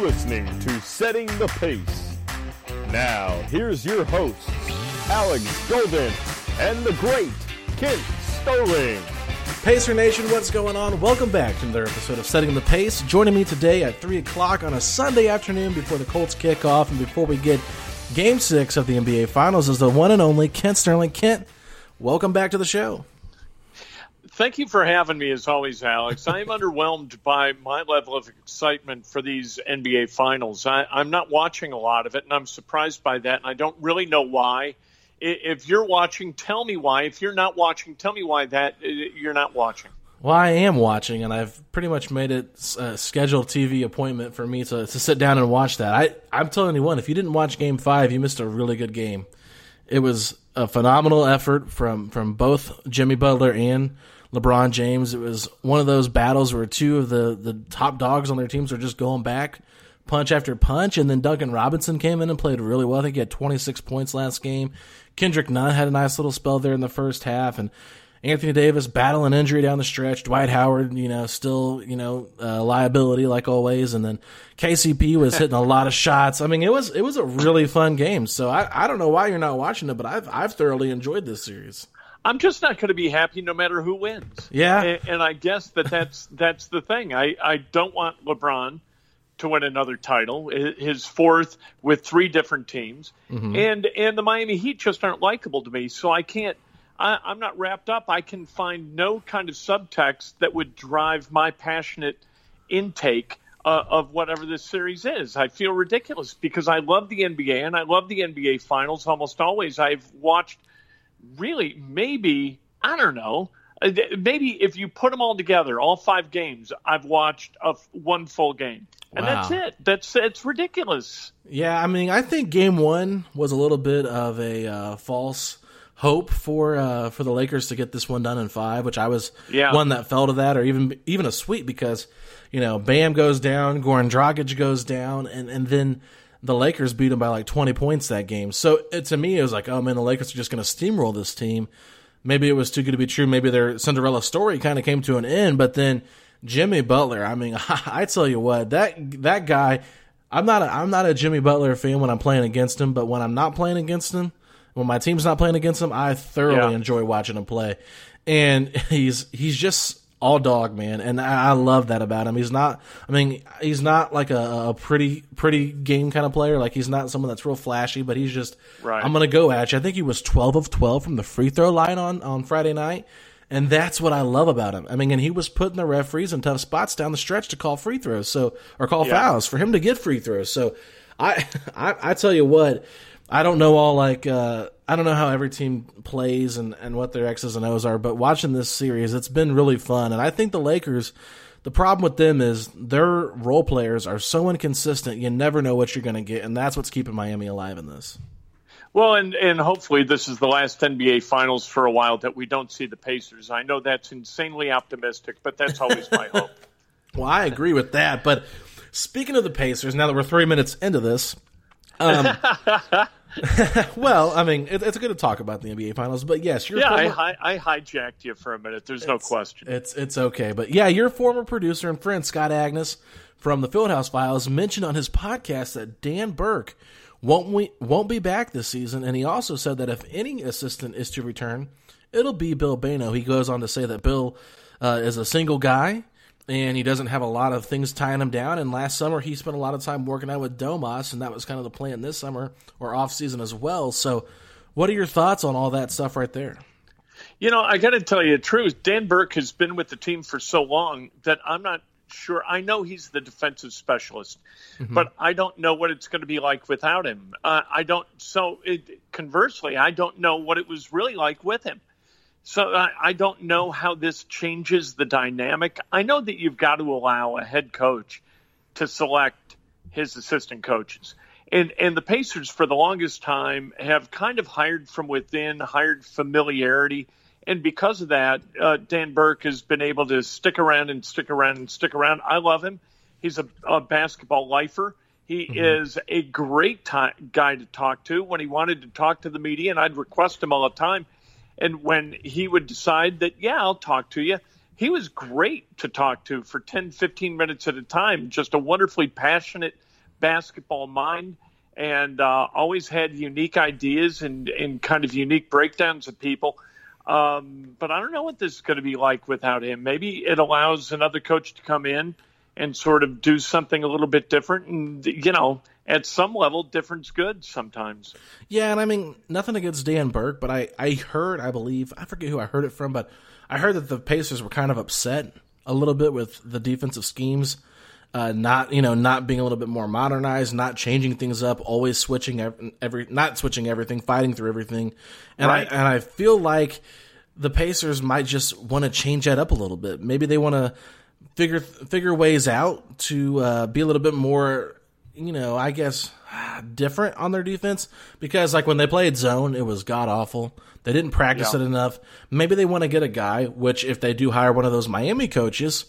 Listening to Setting the Pace. Now, here's your hosts, Alex Golden and the great Kent Sterling. Pacer Nation, what's going on? Welcome back to another episode of Setting the Pace. Joining me today at 3 o'clock on a Sunday afternoon before the Colts kick off and before we get Game 6 of the NBA Finals is the one and only Kent Sterling. Kent, welcome back to the show. Thank you for having me, as always, Alex. I am underwhelmed by my level of excitement for these NBA Finals. I, I'm not watching a lot of it, and I'm surprised by that, and I don't really know why if you're watching, tell me why. If you're not watching, tell me why that uh, you're not watching. Well, I am watching, and I've pretty much made it a scheduled TV appointment for me to, to sit down and watch that. I, I'm telling you one, if you didn't watch Game Five, you missed a really good game. It was a phenomenal effort from from both Jimmy Butler and LeBron James. It was one of those battles where two of the the top dogs on their teams are just going back punch after punch, and then Duncan Robinson came in and played really well. I think he had 26 points last game. Kendrick Nunn had a nice little spell there in the first half, and Anthony Davis battling injury down the stretch. Dwight Howard, you know, still you know uh, liability like always, and then KCP was hitting a lot of shots. I mean, it was it was a really fun game. So I, I don't know why you're not watching it, but I've I've thoroughly enjoyed this series. I'm just not going to be happy no matter who wins. Yeah, and, and I guess that that's that's the thing. I I don't want LeBron to win another title, his fourth with three different teams, mm-hmm. and and the Miami Heat just aren't likable to me. So I can't. I, I'm not wrapped up. I can find no kind of subtext that would drive my passionate intake uh, of whatever this series is. I feel ridiculous because I love the NBA and I love the NBA Finals almost always. I've watched really maybe I don't know uh, maybe if you put them all together, all five games, I've watched a, one full game, and wow. that's it. That's it's ridiculous. Yeah, I mean, I think Game One was a little bit of a uh, false hope for uh, for the Lakers to get this one done in five, which I was yeah. one that fell to that, or even even a sweep because you know Bam goes down, Goran Dragic goes down, and and then the Lakers beat them by like 20 points that game. So it, to me, it was like, oh man, the Lakers are just going to steamroll this team maybe it was too good to be true. Maybe their Cinderella story kind of came to an end. But then Jimmy Butler, I mean, I tell you what, that that guy, I'm not a, I'm not a Jimmy Butler fan when I'm playing against him, but when I'm not playing against him, when my team's not playing against him, I thoroughly yeah. enjoy watching him play. And he's he's just all dog man, and I, love that about him. He's not, I mean, he's not like a, a, pretty pretty game kind of player. Like he's not someone that's real flashy, but he's just, right. I'm gonna go at you. I think he was 12 of 12 from the free throw line on on Friday night, And that's what I love about him. I mean, and he was putting the referees in tough spots down the stretch to call free throws, so or call yeah. fouls for him to get free throws. So I, I, I tell you what, I don't know all like uh, I don't know how every team plays and and what their X's and O's are, but watching this series, it's been really fun, and I think the Lakers. The problem with them is their role players are so inconsistent. You never know what you're going to get, and that's what's keeping Miami alive in this. Well, and and hopefully this is the last NBA Finals for a while that we don't see the Pacers. I know that's insanely optimistic, but that's always my hope. Well, I agree with that. But speaking of the Pacers, now that we're three minutes into this, um, well, I mean, it, it's good to talk about the NBA Finals, but yes, you're yeah. Former, I, I, hijacked you for a minute. There's no question. It's it's okay, but yeah, your former producer and friend Scott Agness from the Fieldhouse Files mentioned on his podcast that Dan Burke won't we won't be back this season, and he also said that if any assistant is to return, it'll be Bill Bayno. He goes on to say that Bill uh, is a single guy and he doesn't have a lot of things tying him down. And last summer he spent a lot of time working out with Domas, and that was kind of the plan this summer or off season as well. So, what are your thoughts on all that stuff right there? You know, I got to tell you the truth. Dan Burke has been with the team for so long that I'm not sure. I know he's the defensive specialist, mm-hmm. but I don't know what it's going to be like without him. Uh, I don't. So, it, conversely, I don't know what it was really like with him. So I, I don't know how this changes the dynamic. I know that you've got to allow a head coach to select his assistant coaches. And, and the Pacers, for the longest time, have kind of hired from within, hired familiarity. And because of that, uh, Dan Burke has been able to stick around and stick around and stick around. I love him. He's a, a basketball lifer. He mm-hmm. is a great t- guy to talk to. When he wanted to talk to the media, and I'd request him all the time, and when he would decide that, yeah, I'll talk to you, he was great to talk to for 10, 15 minutes at a time. Just a wonderfully passionate basketball mind and uh, always had unique ideas and, and kind of unique breakdowns of people. Um, but I don't know what this is going to be like without him. Maybe it allows another coach to come in and sort of do something a little bit different. And, you know, at some level, different's good sometimes. Yeah, and I mean, nothing against Dan Burke, but I, I heard, I believe, I forget who I heard it from, but I heard that the Pacers were kind of upset a little bit with the defensive schemes. Uh, not you know not being a little bit more modernized, not changing things up, always switching every, every not switching everything, fighting through everything, and right. I and I feel like the Pacers might just want to change that up a little bit. Maybe they want to figure figure ways out to uh, be a little bit more, you know, I guess different on their defense because like when they played zone, it was god awful. They didn't practice yeah. it enough. Maybe they want to get a guy, which if they do hire one of those Miami coaches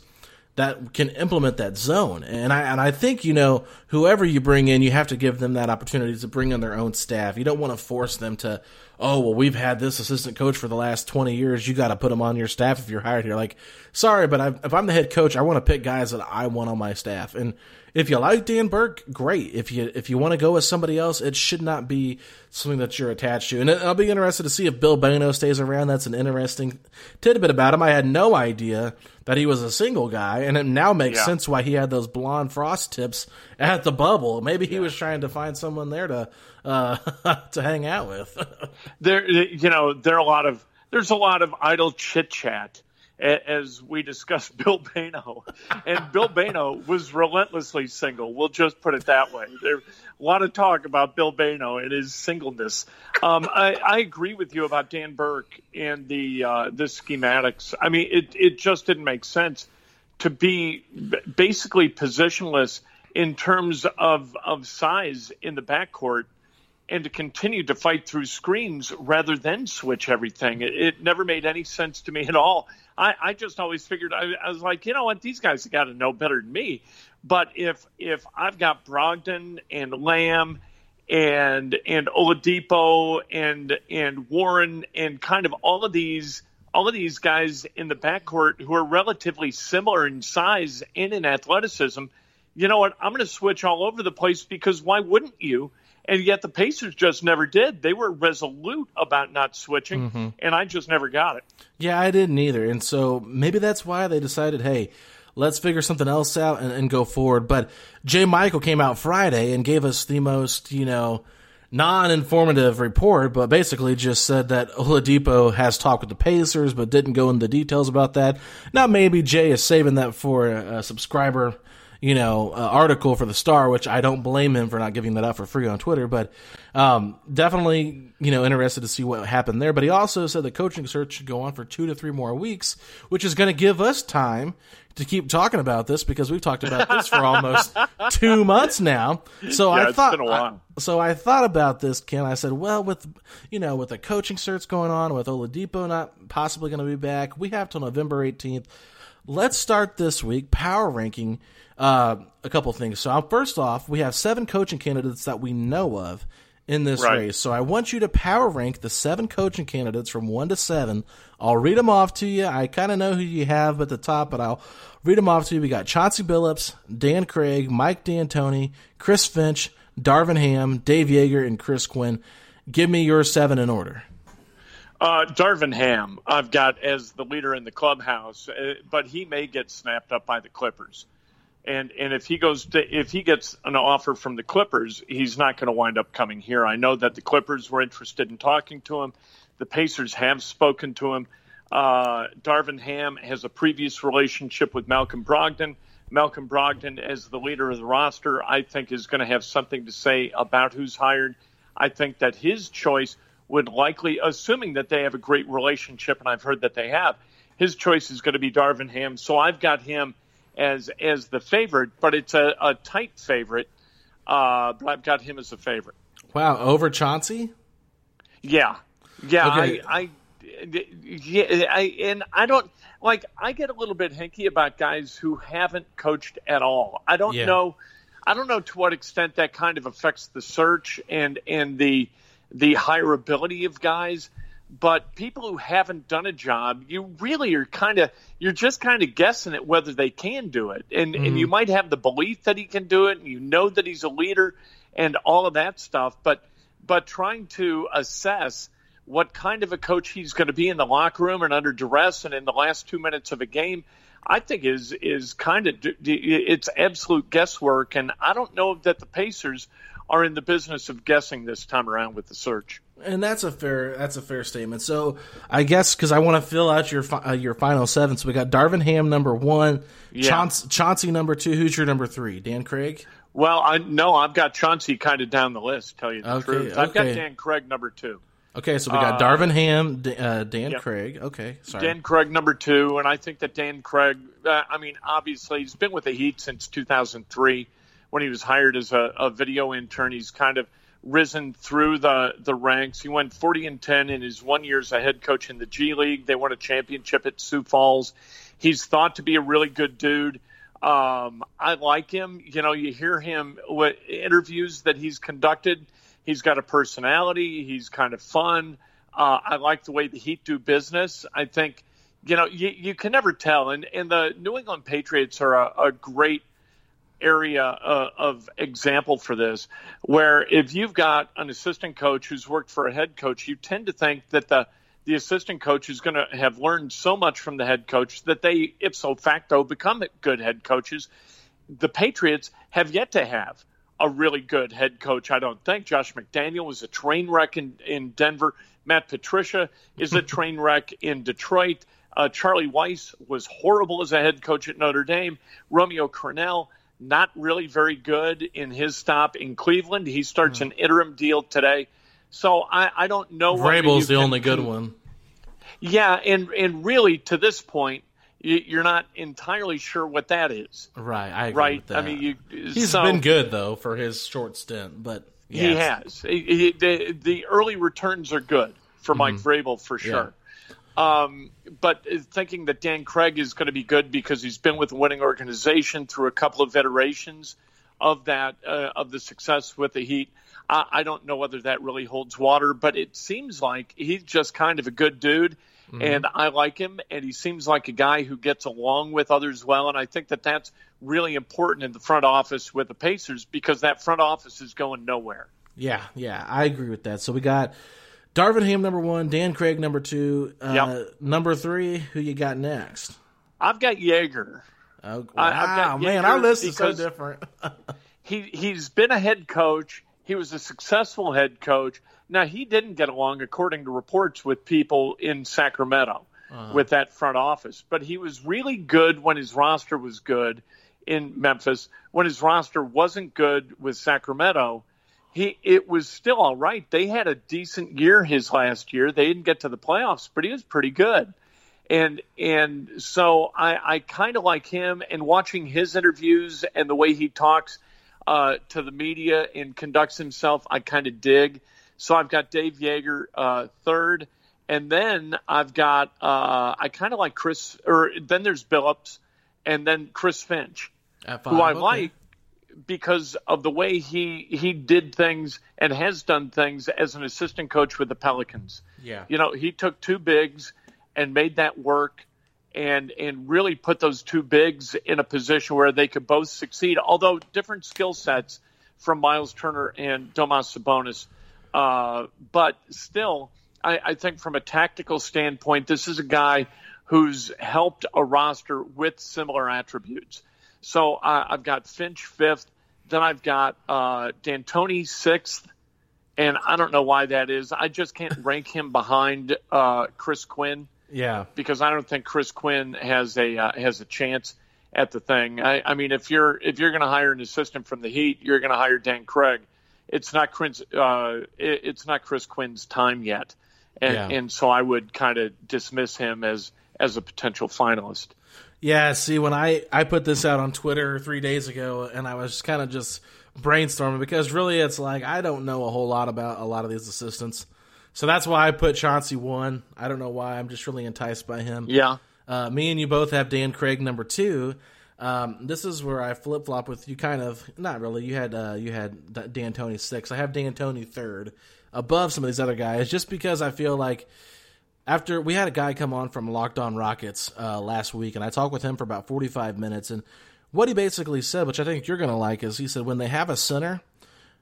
that can implement that zone. And I and I think you know whoever you bring in, you have to give them that opportunity to bring in their own staff. You don't want to force them to oh, well, we've had this assistant coach for the last 20 years. You got to put them on your staff if you're hired here. Like, sorry, but I, if I'm the head coach, I want to pick guys that I want on my staff. And if you like Dan Burke, great. If you if you want to go with somebody else, it should not be something that you're attached to. And I'll be interested to see if Bill Bayno stays around. That's an interesting tidbit about him. I had no idea that he was a single guy, and it now makes yeah. sense why he had those blonde frost tips at the bubble. Maybe he yeah. was trying to find someone there to uh, to hang out with. there, you know, there are a lot of there's a lot of idle chit chat as we discussed Bill Bayno. And Bill Bayno was relentlessly single. We'll just put it that way. A lot of talk about Bill Bayno and his singleness. Um, I, I, agree with you about Dan Burke and the uh, the schematics. I mean, it it just didn't make sense to be basically positionless in terms of of size in the backcourt and to continue to fight through screens rather than switch everything. It, it never made any sense to me at all. I, I just always figured I, I, was like, you know what, these guys got to know better than me. But if if I've got Brogdon and Lamb and and Oladipo and and Warren and kind of all of these all of these guys in the backcourt who are relatively similar in size and in athleticism, you know what? I'm going to switch all over the place because why wouldn't you? And yet the Pacers just never did. They were resolute about not switching, mm-hmm. and I just never got it. Yeah, I didn't either. And so maybe that's why they decided, hey, let's figure something else out and, and go forward. But Jay Michael came out Friday and gave us the most, you know, non-informative report, but basically just said that Oladipo has talked with the Pacers, but didn't go into details about that. Now maybe Jay is saving that for a, a subscriber, you know, uh, article for the Star, which I don't blame him for not giving that out for free on Twitter, but um, definitely, you know, interested to see what happened there. But he also said the coaching search should go on for two to three more weeks, which is going to give us time to keep talking about this because we've talked about this for almost two months now. So yeah, I thought, I, so I thought about this, Ken. I said, well, with you know, with the coaching search going on, with Oladipo not possibly going to be back, we have till November eighteenth. Let's start this week power ranking uh, a couple things. So first off, we have seven coaching candidates that we know of in this right. race. So I want you to power rank the seven coaching candidates from one to seven. I'll read them off to you. I kind of know who you have at the top, but I'll read them off to you. We got Chauncey Billups, Dan Craig, Mike D'Antoni, Chris Finch, Darvin Ham, Dave Joerger, and Chris Quinn. Give me your seven in order. Uh, Darvin Ham, I've got as the leader in the clubhouse, uh, but he may get snapped up by the Clippers and and if he goes to if he gets an offer from the Clippers, he's not going to wind up coming here. I know that the Clippers were interested in talking to him. The Pacers have spoken to him. Uh, Darvin Ham has a previous relationship with Malcolm Brogdon. Malcolm Brogdon, as the leader of the roster, I think is going to have something to say about who's hired. I think that his choice would likely, assuming that they have a great relationship, and I've heard that they have, his choice is going to be Darvin Ham. So I've got him as as the favorite, but it's a, a tight favorite. Uh, but I've got him as a favorite. Wow, over Chauncey? Yeah, yeah. Okay. I, I, yeah, I, and I don't like. I get a little bit hinky about guys who haven't coached at all. I don't yeah. know. I don't know to what extent that kind of affects the search and and the the hireability of guys but people who haven't done a job, you really are kind of you're just kind of guessing at whether they can do it, and mm. and you mm. might have the belief that he can do it, and you know that he's a leader, and all of that stuff, but but trying to assess what kind of a coach he's going to be in the locker room and under duress and in the last two minutes of a game, I think is is kind of it's absolute guesswork, and I don't know that the Pacers are in the business of guessing this time around with the search. And that's a fair that's a fair statement. So I guess because I want to fill out your uh, your final seven. So we got Darvin Ham number one, yeah. Chauncey, Chauncey number two. Who's your number three? Dan Craig. Well, I no, I've got Chauncey kind of down the list. Tell you the okay, truth, I've got Dan Craig number two. Okay, so we got uh, Darvin Ham, uh, Dan Craig. Okay, sorry. Dan Craig number two, and I think that Dan Craig. Uh, I mean, obviously he's been with the Heat since 2003 when he was hired as a, a video intern. He's kind of risen through the the ranks. He went 40 and 10 in his one year as a head coach in the G League. They won a championship at Sioux Falls. He's thought to be a really good dude. Um, I like him. You know, you hear him what interviews that he's conducted. He's got a personality. He's kind of fun. Uh, I like the way the Heat do business. I think, you know, you, you can never tell. And, and the New England Patriots are a, a great area uh, of example for this, where if you've got an assistant coach who's worked for a head coach, you tend to think that the the assistant coach is going to have learned so much from the head coach that they ipso facto become good head coaches. The Patriots have yet to have a really good head coach, I don't think. Josh McDaniel was a train wreck in, in Denver. Matt Patricia is a train wreck in Detroit. Uh, Charlie Weis was horrible as a head coach at Notre Dame. Romeo Crennel not really very good in his stop in Cleveland. He starts mm. an interim deal today. So I, I don't know. Vrabel's the only good one. Yeah, and and really to this point, you're not entirely sure what that is. Right. I right. I mean, you, he's so, been good though for his short stint, but yeah, he has. He, he, the, the early returns are good for Mike mm-hmm. Vrabel for sure. Um, but thinking that Dan Craig is going to be good because he's been with a winning organization through a couple of iterations of that uh, of the success with the Heat. I, I, don't know whether that really holds water, but it seems like he's just kind of a good dude, mm-hmm. and I like him, and he seems like a guy who gets along with others well, and I think that that's really important in the front office with the Pacers because that front office is going nowhere. Yeah, yeah, I agree with that. So we got Darvin Ham number one, Dan Craig number two, uh, yep. number three. Who you got next? I've got Joerger. Oh, wow, got man, our list is so different. he he's been a head coach He was a successful head coach. Now he didn't get along, according to reports, with people in Sacramento uh-huh. with that front office, but he was really good when his roster was good in Memphis. When his roster wasn't good with Sacramento, he it was still all right. They had a decent year his last year. They didn't get to the playoffs, but he was pretty good. And and so I, I kind of like him and watching his interviews and the way he talks uh, to the media and conducts himself, I kind of dig. So I've got Dave Joerger uh, third, and then I've got uh, I kind of like Chris, or then there's Billups, and then Chris Finch, who I okay. like because of the way he he did things and has done things as an assistant coach with the Pelicans. Yeah, you know, he took two bigs and made that work, and and really put those two bigs in a position where they could both succeed. Although different skill sets from Miles Turner and Domas Sabonis, uh, but still, I, I think from a tactical standpoint, this is a guy who's helped a roster with similar attributes. So uh, I've got Finch fifth. Then I've got uh, D'Antoni sixth. And I don't know why that is. I just can't rank him behind uh, Chris Quinn. Yeah, because I don't think Chris Quinn has a uh, has a chance at the thing. I, I mean, if you're if you're going to hire an assistant from the Heat, you're going to hire Dan Craig. It's not Quinn's, uh, it, it's not Chris Quinn's time yet, and yeah. and so I would kind of dismiss him as as a potential finalist. Yeah, see, when I I put this out on Twitter three days ago, and I was kind of just brainstorming because really, it's like I don't know a whole lot about a lot of these assistants, so that's why I put Chauncey one. I don't know why. I'm just really enticed by him. Yeah. Uh, me and you both have Dan Craig number two. Um, this is where I flip flop with you. Kind of not really. You had uh, you had D'Antoni six. I have D'Antoni third, above some of these other guys, just because I feel like after we had a guy come on from Locked On Rockets uh, last week, and I talked with him for about 45 minutes. And what he basically said, which I think you're going to like, is he said when they have a center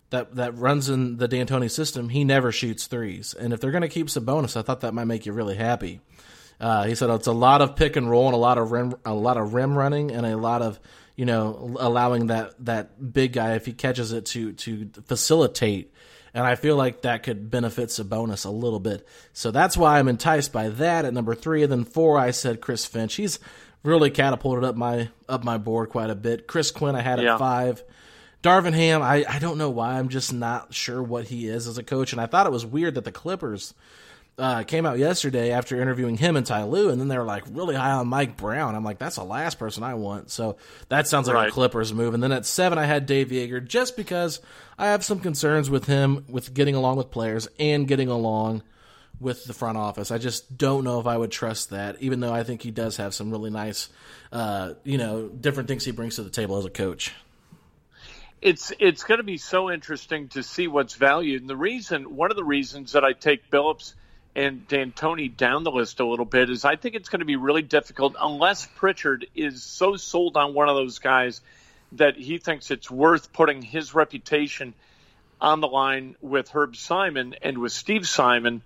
that that runs in the D'Antoni system, he never shoots threes. And if they're going to keep Sabonis, I thought that might make you really happy. Uh, he said it's a lot of pick and roll and a lot of rim, a lot of rim running and a lot of you know allowing that that big guy if he catches it to to facilitate and I feel like that could benefit Sabonis a little bit. So that's why I'm enticed by that at number three. And then four, I said Chris Finch. He's really catapulted up my up my board quite a bit. Chris Quinn, I had at five. Darvin Ham, I, I don't know why. I'm just not sure what he is as a coach. And I thought it was weird that the Clippers uh, came out yesterday after interviewing him and Ty Lue, and then they were like really high on Mike Brown. I'm like, that's the last person I want. So that sounds like right. a Clippers move. And then at seven, I had Dave Joerger just because I have some concerns with him with getting along with players and getting along with the front office. I just don't know if I would trust that, even though I think he does have some really nice, uh, you know, different things he brings to the table as a coach. It's it's going to be so interesting to see what's valued, and the reason, one of the reasons that I take Billups and D'Antoni down the list a little bit is I think it's going to be really difficult unless Pritchard is so sold on one of those guys that he thinks it's worth putting his reputation on the line with Herb Simon and with Steve Simon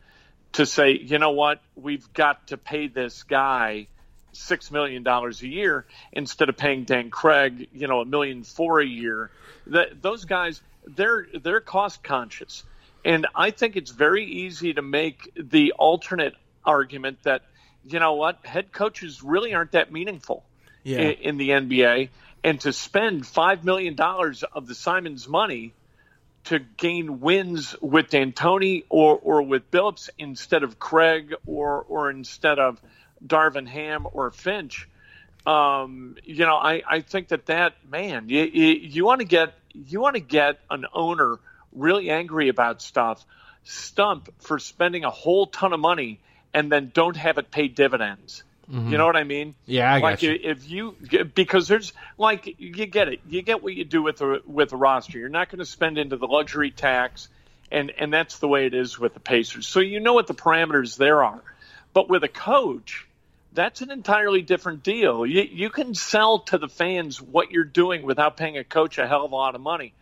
to say, you know what, we've got to pay this guy six million dollars a year instead of paying Dan Craig, you know, a million four a year. That those guys, they're they're cost conscious. And I think it's very easy to make the alternate argument that, you know what, head coaches really aren't that meaningful yeah. in, in, the NBA. And to spend $5 million of the Simons money to gain wins with D'Antoni or, or with Billups instead of Craig or, or instead of Darvin Ham or Finch, um, you know, I, I think that that, man, you, you, you want to get, you want to get an owner – really angry about stuff, stump for spending a whole ton of money and then don't have it pay dividends. Mm-hmm. You know what I mean? Yeah, I like you. if you because there's like you get it, you get what you do with a with a roster. You're not going to spend into the luxury tax, and and that's the way it is with the Pacers. So you know what the parameters there are, but with a coach, that's an entirely different deal. You you can sell to the fans what you're doing without paying a coach a hell of a lot of money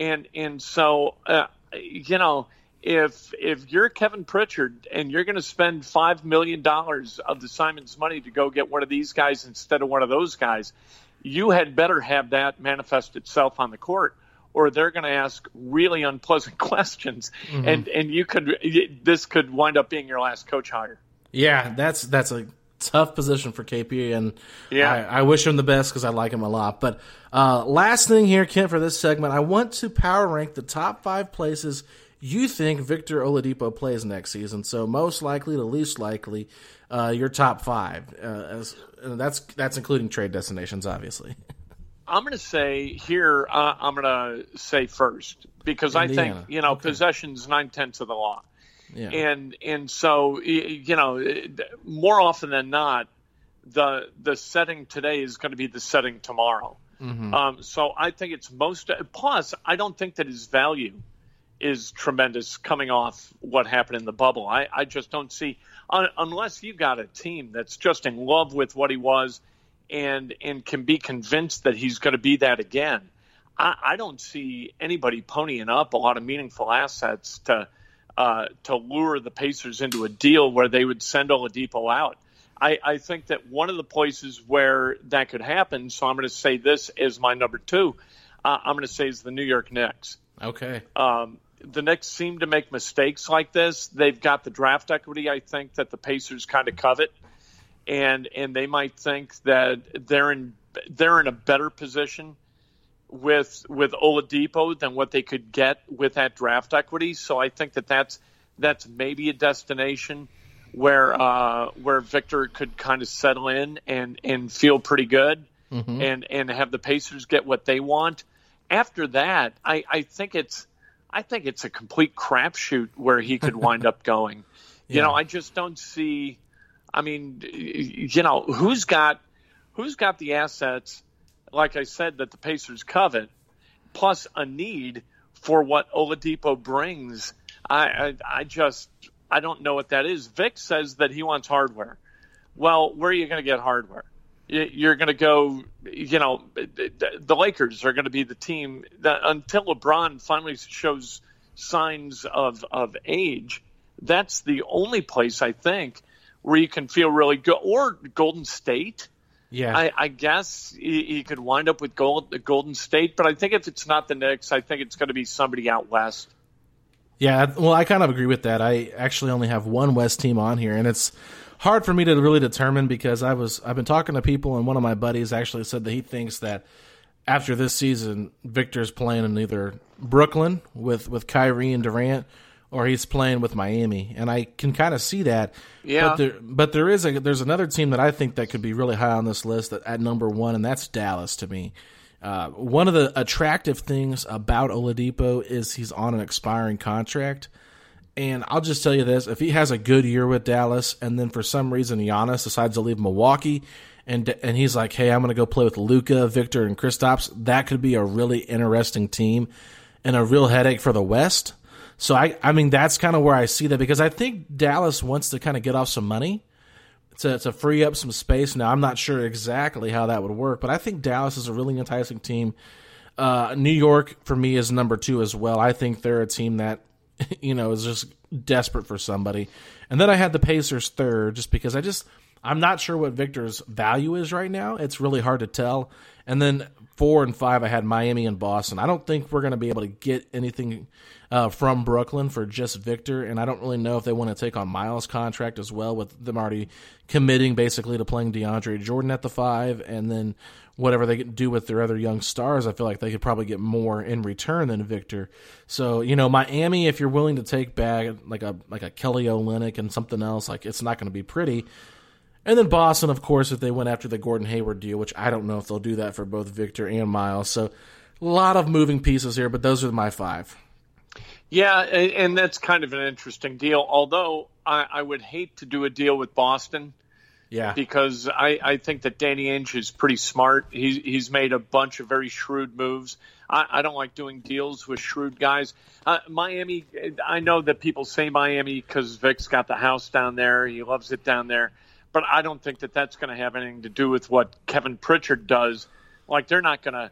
and and so uh, you know if if you're Kevin Pritchard and you're going to spend five million dollars of the Simons money to go get one of these guys instead of one of those guys, you had better have that manifest itself on the court, or they're going to ask really unpleasant questions, mm-hmm. and and you could this could wind up being your last coach hire. Yeah, that's that's a tough position for KP, and yeah, I, I wish him the best because I like him a lot. But uh, last thing here, Kent, for this segment, I want to power rank the top five places you think Victor Oladipo plays next season. So most likely to least likely, uh, your top five. Uh, as, that's that's including trade destinations, obviously. I'm going to say here. Uh, I'm going to say first because Indiana. I think you know okay. possessions nine tenths of the law, yeah. and and so you know more often than not, the the setting today is going to be the setting tomorrow. Mm-hmm. Um, so I think it's most. Plus, I don't think that his value is tremendous coming off what happened in the bubble. I, I just don't see unless you got a team that's just in love with what he was and and can be convinced that he's going to be that again. I, I don't see anybody ponying up a lot of meaningful assets to uh, to lure the Pacers into a deal where they would send Oladipo out. I, I think that one of the places where that could happen, so I'm going to say this as my number two, uh, I'm going to say is the New York Knicks. Okay. Um, the Knicks seem to make mistakes like this. They've got the draft equity, I think, that the Pacers kind of covet, and and they might think that they're in they're in a better position with with Oladipo than what they could get with that draft equity. So I think that that's that's maybe a destination where uh, where Victor could kind of settle in and and feel pretty good, mm-hmm. and and have the Pacers get what they want. After that, I I think it's I think it's a complete crapshoot where he could wind up going. Yeah. You know, I just don't see. I mean, you know, who's got who's got the assets, like I said, that the Pacers covet, plus a need for what Oladipo brings. I, I, I just I don't know what that is. Vic says that he wants hardware. Well, where are you going to get hardware? you're going to go, you know, the Lakers are going to be the team that until LeBron finally shows signs of, of age, that's the only place I think where you can feel really good. Or Golden State. Yeah. I, I guess he, he, could wind up with Gold, Golden State, but I think if it's not the Knicks, I think it's going to be somebody out west. Yeah, well, I kind of agree with that. I actually only have one West team on here, and it's hard for me to really determine because I was I've been talking to people and one of my buddies actually said that he thinks that after this season Victor's playing in either Brooklyn with with Kyrie and Durant or he's playing with Miami and I can kind of see that. Yeah. But there but there is a there's another team that I think that could be really high on this list at, at number 1 and that's Dallas to me. Uh, one of the attractive things about Oladipo is he's on an expiring contract. And I'll just tell you this: if he has a good year with Dallas, and then for some reason Giannis decides to leave Milwaukee, and and he's like, "Hey, I'm going to go play with Luka, Victor, and Kristaps," that could be a really interesting team, and a real headache for the West. So I, I mean, that's kind of where I see that because I think Dallas wants to kind of get off some money to to free up some space. Now I'm not sure exactly how that would work, but I think Dallas is a really enticing team. Uh, New York for me is number two as well. I think they're a team that you know, is just desperate for somebody. And then I had the Pacers third just because I just I'm not sure what Victor's value is right now. It's really hard to tell. And then four and five, I had Miami and Boston. I don't think we're going to be able to get anything uh, from Brooklyn for just Victor, and I don't really know if they want to take on Miles' contract as well, with them already committing basically to playing DeAndre Jordan at the five, and then whatever they do with their other young stars, I feel like they could probably get more in return than Victor. So you know, Miami, if you're willing to take back like a like a Kelly Olynyk and something else, like it's not going to be pretty. And then Boston, of course, if they went after the Gordon Hayward deal, which I don't know if they'll do that for both Victor and Miles. So a lot of moving pieces here, but those are my five. Yeah, and that's kind of an interesting deal. Although I, I would hate to do a deal with Boston yeah. Because I, I think that Danny Ainge is pretty smart. He's he's made a bunch of very shrewd moves. I, I don't like doing deals with shrewd guys. Uh, Miami, I know that people say Miami because Vic's got the house down there. He loves it down there. But I don't think that that's going to have anything to do with what Kevin Pritchard does. Like they're not going to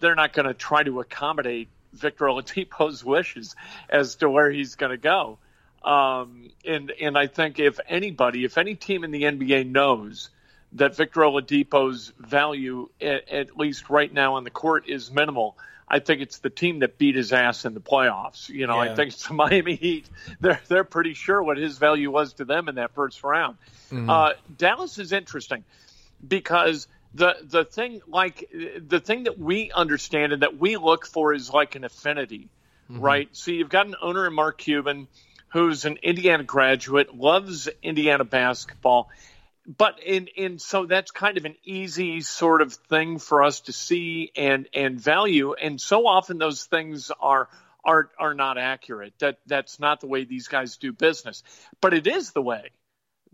they're not going to try to accommodate Victor Oladipo's wishes as to where he's going to go. Um, and and I think if anybody, if any team in the NBA knows that Victor Oladipo's value, at, at least right now on the court, is minimal, I think it's the team that beat his ass in the playoffs. You know, yeah. I think it's the Miami Heat. They're they're pretty sure what his value was to them in that first round. Mm-hmm. Uh, Dallas is interesting because the the thing like the thing that we understand and that we look for is like an affinity, mm-hmm. right? So you've got an owner in Mark Cuban who's an Indiana graduate, loves Indiana basketball, but in in so that's kind of an easy sort of thing for us to see and and value. And so often those things are are are not accurate. That that's not the way these guys do business. But it is the way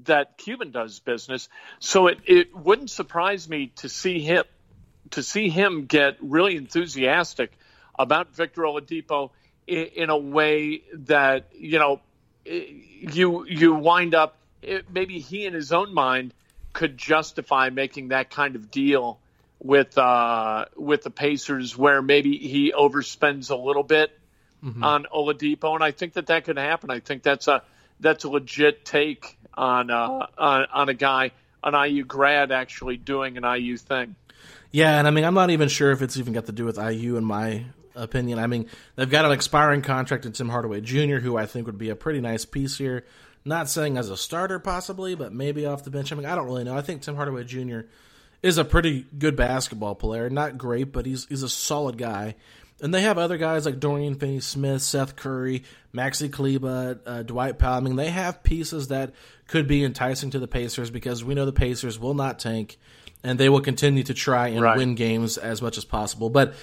that Cuban does business. So it it wouldn't surprise me to see him to see him get really enthusiastic about Victor Oladipo in, in a way that you know you you wind up it, maybe he in his own mind could justify making that kind of deal with uh, with the Pacers, where maybe he overspends a little bit mm-hmm. on Oladipo, and I think that that could happen. I think that's a that's a legit take on uh, on, on a guy, an IU grad, actually doing an IU thing. Yeah, and I mean, I'm not even sure if it's even got to do with IU, in my opinion. I mean, they've got an expiring contract in Tim Hardaway Jr., who I think would be a pretty nice piece here. Not saying as a starter possibly, but maybe off the bench. I mean, I don't really know. I think Tim Hardaway Jr. is a pretty good basketball player. Not great, but he's he's a solid guy. And they have other guys like Dorian Finney-Smith, Seth Curry, Maxi Kleber, uh, Dwight Powell. I mean, they have pieces that could be enticing to the Pacers because we know the Pacers will not tank and they will continue to try and right. win games as much as possible. But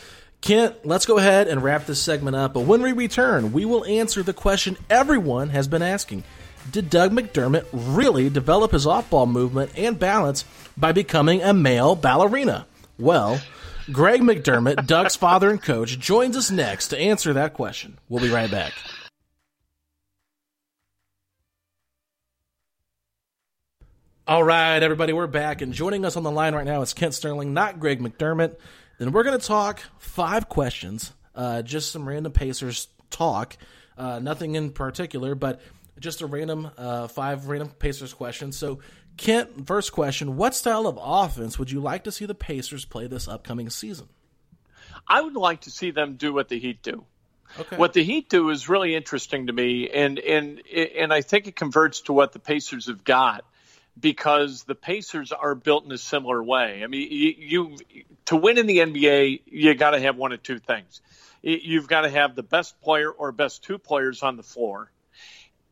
Kent, let's go ahead and wrap this segment up. But when we return, we will answer the question everyone has been asking did Doug McDermott really develop his off ball movement and balance by becoming a male ballerina? Well, Greg McDermott, Doug's father and coach, joins us next to answer that question. We'll be right back. All right, everybody, we're back. And joining us on the line right now is Kent Sterling, not Greg McDermott. Then we're going to talk five questions, uh, just some random Pacers talk, uh, nothing in particular, but just a random uh, five random Pacers questions. So, Kent, first question: What style of offense would you like to see the Pacers play this upcoming season? I would like to see them do what the Heat do. Okay. What the Heat do is really interesting to me, and and and I think it converts to what the Pacers have got because the Pacers are built in a similar way. I mean, you, you to win in the NBA, you got to have one of two things. You've got to have the best player or best two players on the floor,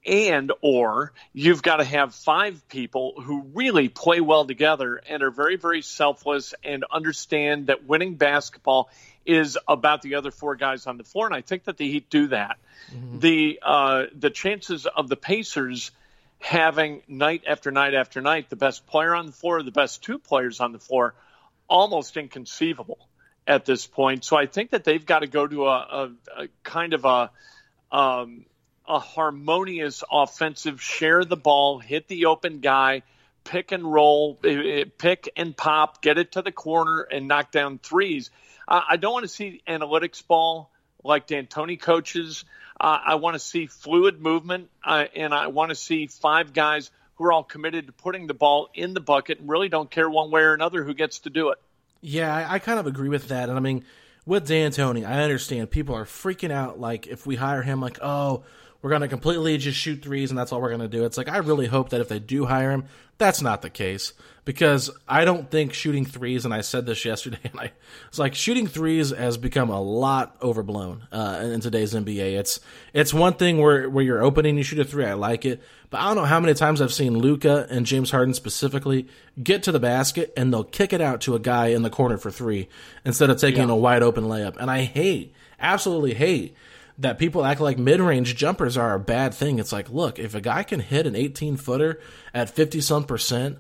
and or you've got to have five people who really play well together and are very very selfless and understand that winning basketball is about the other four guys on the floor and I think that the Heat do that. Mm-hmm. The uh, the chances of the Pacers having night after night after night the best player on the floor, the best two players on the floor, almost inconceivable at this point. So I think that they've got to go to a, a, a kind of a um, a harmonious offensive, share the ball, hit the open guy, pick and roll, eh, eh, pick and pop, get it to the corner, and knock down threes. I don't want to see analytics ball like D'Antoni coaches. I want to see fluid movement, and I want to see five guys who are all committed to putting the ball in the bucket and really don't care one way or another who gets to do it. Yeah, I, I kind of agree with that. And I mean, with D'Antoni, I understand people are freaking out. Like, if we hire him, like, oh, we're going to completely just shoot threes and that's all we're going to do. It's like, I really hope that if they do hire him, that's not the case because I don't think shooting threes, and I said this yesterday, and I it's like shooting threes has become a lot overblown uh, in today's NBA. It's it's one thing where where you're opening, you shoot a three, I like it, but I don't know how many times I've seen Luka and James Harden specifically get to the basket and they'll kick it out to a guy in the corner for three instead of taking yeah. a wide open layup, and I hate, absolutely hate that people act like mid-range jumpers are a bad thing. It's like, look, if a guy can hit an 18 footer at 50 some percent,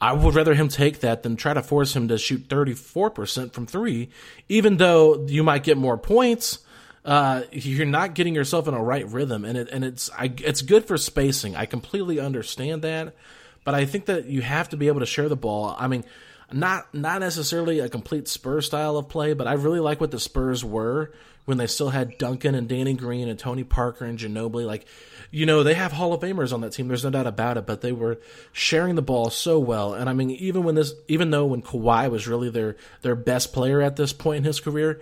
I would rather him take that than try to force him to shoot 34% from three, even though you might get more points. Uh, you're not getting yourself in a right rhythm, and it and it's I, it's good for spacing. I completely understand that, but I think that you have to be able to share the ball. I mean, not not necessarily a complete Spurs style of play, but I really like what the Spurs were when they still had Duncan and Danny Green and Tony Parker and Ginobili. Like, you know, they have Hall of Famers on that team. There's no doubt about it. But they were sharing the ball so well. And I mean, even when this, even though when Kawhi was really their their best player at this point in his career,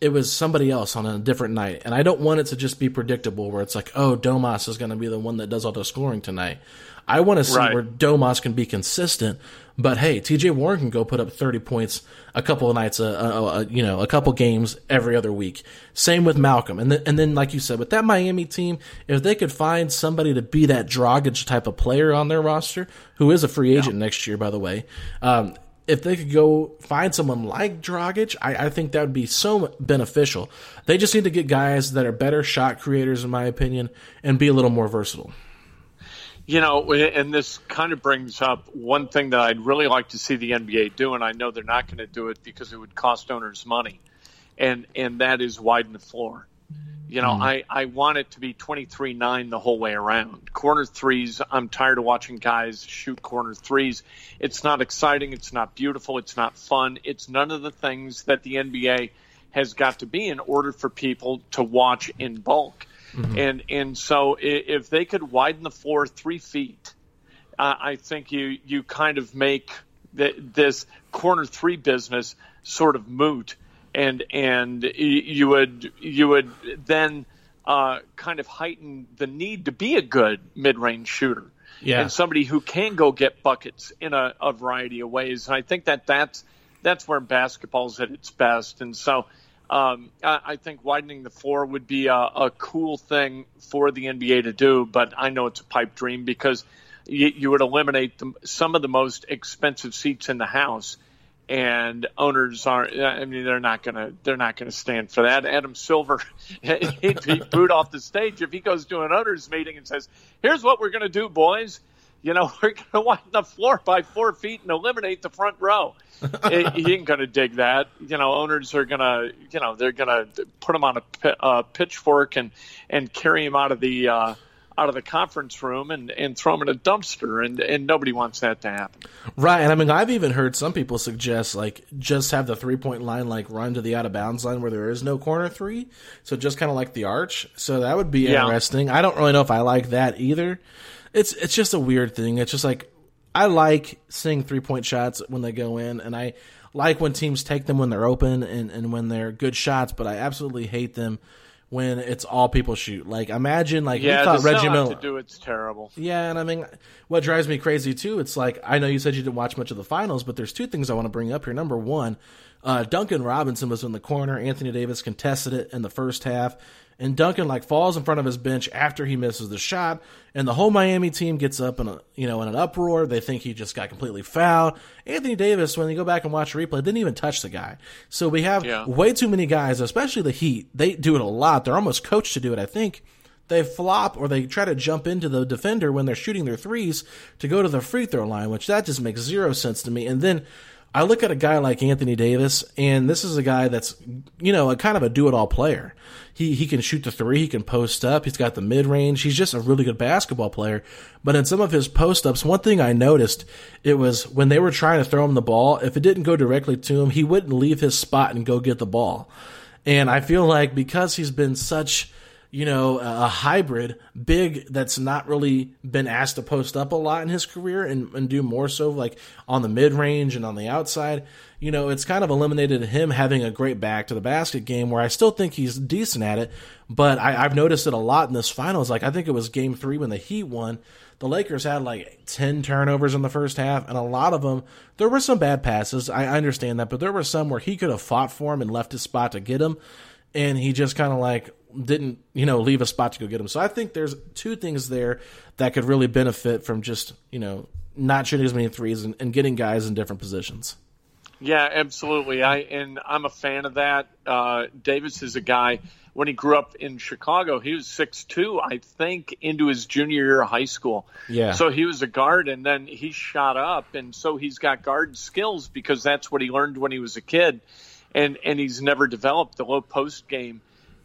it was somebody else on a different night. And I don't want it to just be predictable where it's like, oh, Domas is going to be the one that does all the scoring tonight. I want to see right. where Domas can be consistent. But hey, TJ Warren can go put up 30 points a couple of nights, a, a, a, you know, a couple games every other week. Same with Malcolm. And then, and then, like you said, with that Miami team, if they could find somebody to be that Dragic type of player on their roster, who is a free agent yeah. next year, by the way, um, if they could go find someone like Dragic, I, I, think that would be so beneficial. They just need to get guys that are better shot creators, in my opinion, and be a little more versatile. You know, and this kind of brings up one thing that I'd really like to see the NBA do, and I know they're not going to do it because it would cost owners money, and and that is widen the floor. You know, mm. I, I want it to be 23 9 the whole way around. Corner threes, I'm tired of watching guys shoot corner threes. It's not exciting. It's not beautiful. It's not fun. It's none of the things that the NBA has got to be in order for people to watch in bulk. Mm-hmm. And, and so if they could widen the floor three feet, uh, I think you, you kind of make the, this corner three business sort of moot and and you would you would then uh, kind of heighten the need to be a good mid-range shooter yeah. and somebody who can go get buckets in a, a variety of ways. And I think that that's that's where basketball's at its best. And so um, I, I, think widening the floor would be a, a, cool thing for the NBA to do. But I know it's a pipe dream because you, you would eliminate the, some of the most expensive seats in the house and owners aren't. I mean, they're not gonna they're not gonna stand for that. Adam Silver, he'd be booed off the stage if he goes to an owners meeting and says, "Here's what we're gonna do, boys. You know, we're gonna widen the floor by four feet and eliminate the front row." he ain't gonna dig that. You know, owners are gonna, you know, they're gonna put him on a, a pitchfork and and carry him out of the. Uh, out of the conference room and, and throw them in a dumpster, and, and nobody wants that to happen. Right, and I mean, I've even heard some people suggest like just have the three point line like run to the out of bounds line where there is no corner three, so just kind of like the arch. So that would be yeah. interesting. I don't really know if I like that either. It's it's just a weird thing. It's just like I like seeing three point shots when they go in, and I like when teams take them when they're open and, and when they're good shots, but I absolutely hate them when it's all people shoot. Like imagine like yeah, we thought Reggie Miller to do it's terrible. Yeah, and I mean what drives me crazy too, it's like I know you said you didn't watch much of the finals, but there's two things I want to bring up here. Number one, uh, Duncan Robinson was in the corner. Anthony Davis contested it in the first half and Duncan like falls in front of his bench after he misses the shot, and the whole Miami team gets up in a you know in an uproar. They think he just got completely fouled. Anthony Davis, when you go back and watch replay, didn't even touch the guy. So we have yeah. way too many guys, especially the Heat. They do it a lot. They're almost coached to do it. I think they flop or they try to jump into the defender when they're shooting their threes to go to the free throw line, which that just makes zero sense to me. And then I look at a guy like Anthony Davis, and this is a guy that's, you know, a kind of a do it all player. He, he can shoot the three, he can post up, he's got the mid range, he's just a really good basketball player. But in some of his post ups, one thing I noticed, it was when they were trying to throw him the ball, if it didn't go directly to him, he wouldn't leave his spot and go get the ball. And I feel like because he's been such, you know, a hybrid, big that's not really been asked to post up a lot in his career and, and do more so like on the mid range and on the outside. You know, it's kind of eliminated him having a great back to the basket game where I still think he's decent at it, but I, have noticed it a lot in this finals. Like, I think it was game three when the Heat won. The Lakers had like 10 turnovers in the first half, and a lot of them, there were some bad passes. I understand that, but there were some where he could have fought for him and left his spot to get him and he just kind of like didn't you know leave a spot to go get him. So I think there's two things there that could really benefit from just you know not shooting as many threes and, and getting guys in different positions. Yeah, absolutely. I and I'm a fan of that. Uh, Davis is a guy. When he grew up in Chicago, he was six two, I think, into his junior year of high school. Yeah. So he was a guard, and then he shot up, and so he's got guard skills because that's what he learned when he was a kid and and he's never developed the low post game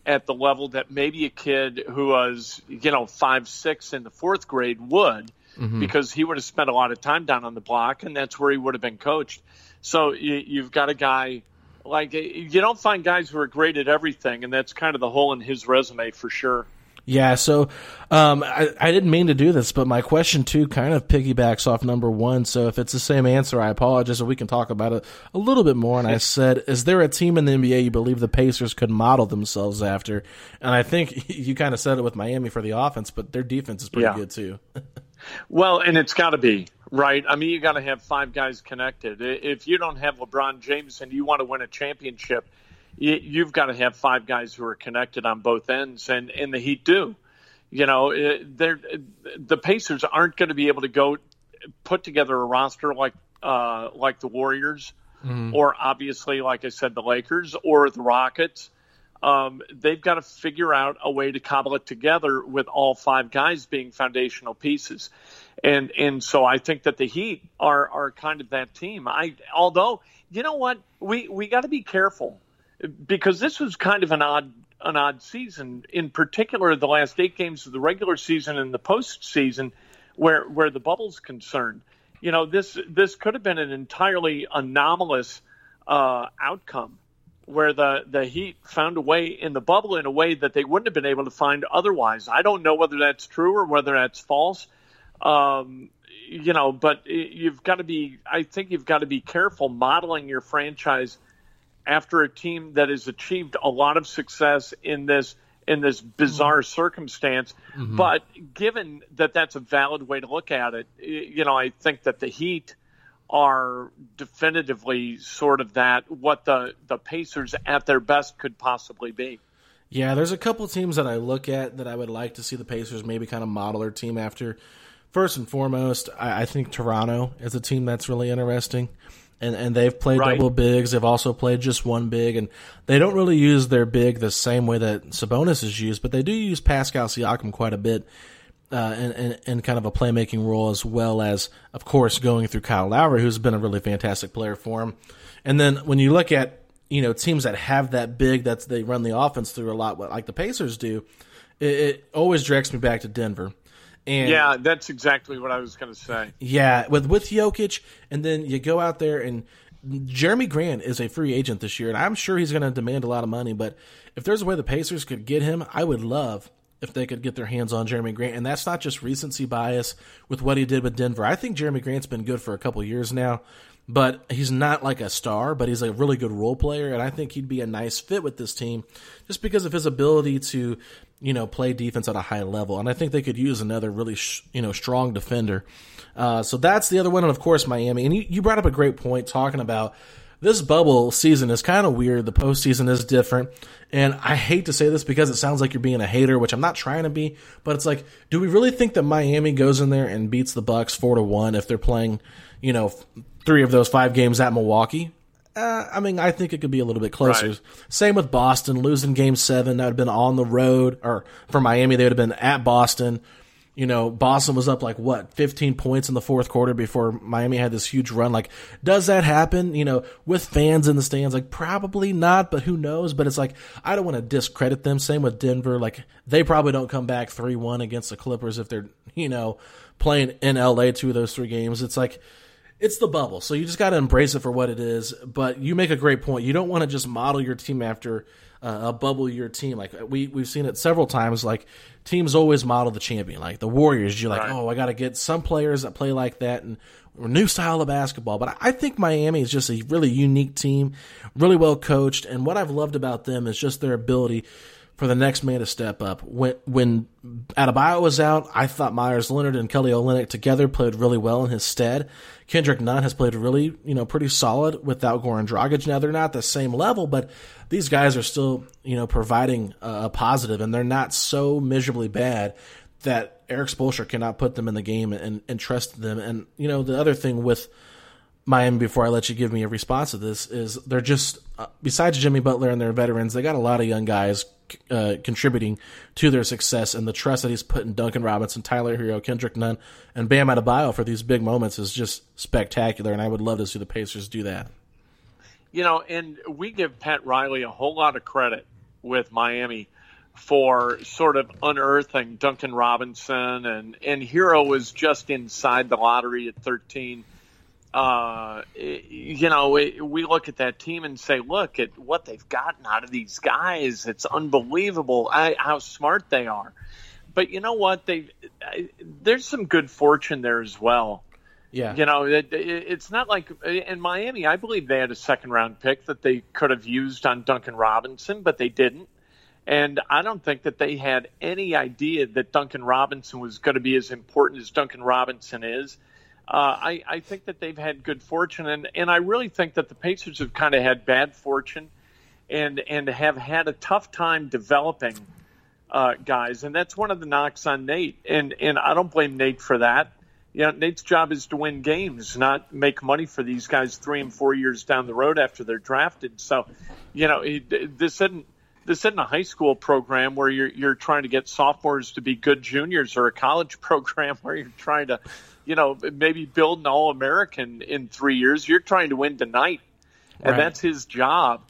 at the level that maybe a kid who was you know five six in the fourth grade would mm-hmm. because he would have spent a lot of time down on the block and that's where he would have been coached so you, you've got a guy like you don't find guys who are great at everything and that's kind of the hole in his resume for sure Yeah, so um, I, I didn't mean to do this, but my question two kind of piggybacks off number one. So if it's the same answer, I apologize. We can talk about it a little bit more. And I said, is there a team in the NBA you believe the Pacers could model themselves after? And I think you kind of said it with Miami for the offense, but their defense is pretty yeah. good too. well, and it's got to be right. I mean, you got to have five guys connected. If you don't have LeBron James and you want to win a championship you've got to have five guys who are connected on both ends, and, and the Heat do. You know, they're, the Pacers aren't going to be able to go put together a roster like uh, like the Warriors, mm-hmm. or obviously, like I said, the Lakers or the Rockets. Um, they've got to figure out a way to cobble it together with all five guys being foundational pieces, and and so I think that the Heat are are kind of that team. I although you know what we we got to be careful because this was kind of an odd an odd season. In particular, the last eight games of the regular season and the postseason, where where the bubble's concerned. You know, this this could have been an entirely anomalous uh, outcome, where the the Heat found a way in the bubble in a way that they wouldn't have been able to find otherwise. I don't know whether that's true or whether that's false. Um, you know, but you've got to be. I think you've got to be careful modeling your franchise after a team that has achieved a lot of success in this in this bizarre circumstance. Mm-hmm. But given that that's a valid way to look at it, you know, I think that the Heat are definitively sort of that what the the Pacers at their best could possibly be. Yeah, there's a couple teams that I look at that I would like to see the Pacers maybe kind of model their team after. First and foremost, I, I think Toronto is a team that's really interesting and and they've played right. double bigs. They've also played just one big, and they don't really use their big the same way that Sabonis is used, but they do use Pascal Siakam quite a bit. Uh, in, in, in, kind of a playmaking role, as well as, of course, going through Kyle Lowry, who's been a really fantastic player for him. And then when you look at you know teams that have that big that they run the offense through a lot, like the Pacers do, it, it always directs me back to Denver. And yeah, that's exactly what I was going to say. Yeah, with with Jokic, and then you go out there and Jerami Grant is a free agent this year, and I'm sure he's going to demand a lot of money. But if there's a way the Pacers could get him, I would love if they could get their hands on Jerami Grant. And that's not just recency bias with what he did with Denver. I think Jerami Grant's been good for a couple years now, but he's not like a star, but he's a really good role player. And I think he'd be a nice fit with this team just because of his ability to you know, play defense at a high level. And I think they could use another really, sh- you know, strong defender. Uh, so that's the other one. And of course, Miami. And you, you brought up a great point talking about this bubble season is kind of weird. The postseason is different. And I hate to say this because it sounds like you're being a hater, which I'm not trying to be, but it's like, do we really think that Miami goes in there and beats the Bucks four to one if they're playing, you know, three of those five games at Milwaukee? Uh, I mean, I think it could be a little bit closer. Right. Same with Boston losing Game Seven. That would have been on the road, or for Miami, they would have been at Boston. You know, Boston was up like what, 15 points in the fourth quarter before Miami had this huge run. Like, does that happen? You know, with fans in the stands? Like, probably not, but who knows? But it's like, I don't want to discredit them. Same with Denver. Like, they probably don't come back 3 1 against the Clippers if they're, you know, playing in LA two of those three games. It's like, it's the bubble, so you just got to embrace it for what it is. But you make a great point. You don't want to just model your team after uh, a bubble year team. Like we we've seen it several times. Like teams always model the champion. Like the Warriors, you're like, right. oh, I got to get some players that play like that and new style of basketball. But I think Miami is just a really unique team, really well coached, and what I've loved about them is just their ability for the next man to step up. When when Adebayo was out, I thought Meyers Leonard and Kelly Olynyk together played really well in his stead. Kendrick Nunn has played really, you know, pretty solid without Goran Dragic. Now they're not the same level, but these guys are still, you know, providing a positive, and they're not so miserably bad that Erik Spoelstra cannot put them in the game and, and trust them. And you know, the other thing with Miami, before I let you give me a response to this, is they're just uh, besides Jimmy Butler and their veterans, they got a lot of young guys uh, contributing to their success and the trust that he's put in Duncan Robinson, Tyler Herro, Kendrick Nunn, and Bam Adebayo for these big moments is just spectacular, and I would love to see the Pacers do that. You know, and we give Pat Riley a whole lot of credit with Miami for sort of unearthing Duncan Robinson, and and Herro was just inside the lottery at 13. Uh, you know, we look at that team and say, look at what they've gotten out of these guys. It's unbelievable how smart they are. But you know what? They there's some good fortune there as well. Yeah. You know, it, it's not like in Miami. I believe they had a second round pick that they could have used on Duncan Robinson, but they didn't. And I don't think that they had any idea that Duncan Robinson was going to be as important as Duncan Robinson is. Uh, I, I think that they've had good fortune, and, and I really think that the Pacers have kind of had bad fortune and and have had a tough time developing uh, guys, and that's one of the knocks on Nate. And and I don't blame Nate for that. You know, Nate's job is to win games, not make money for these guys three and four years down the road after they're drafted. So, you know, he, this isn't this isn't a high school program where you're you're trying to get sophomores to be good juniors or a college program where you're trying to, you know, maybe build an all American in three years. You're trying to win tonight, and right. that's his job.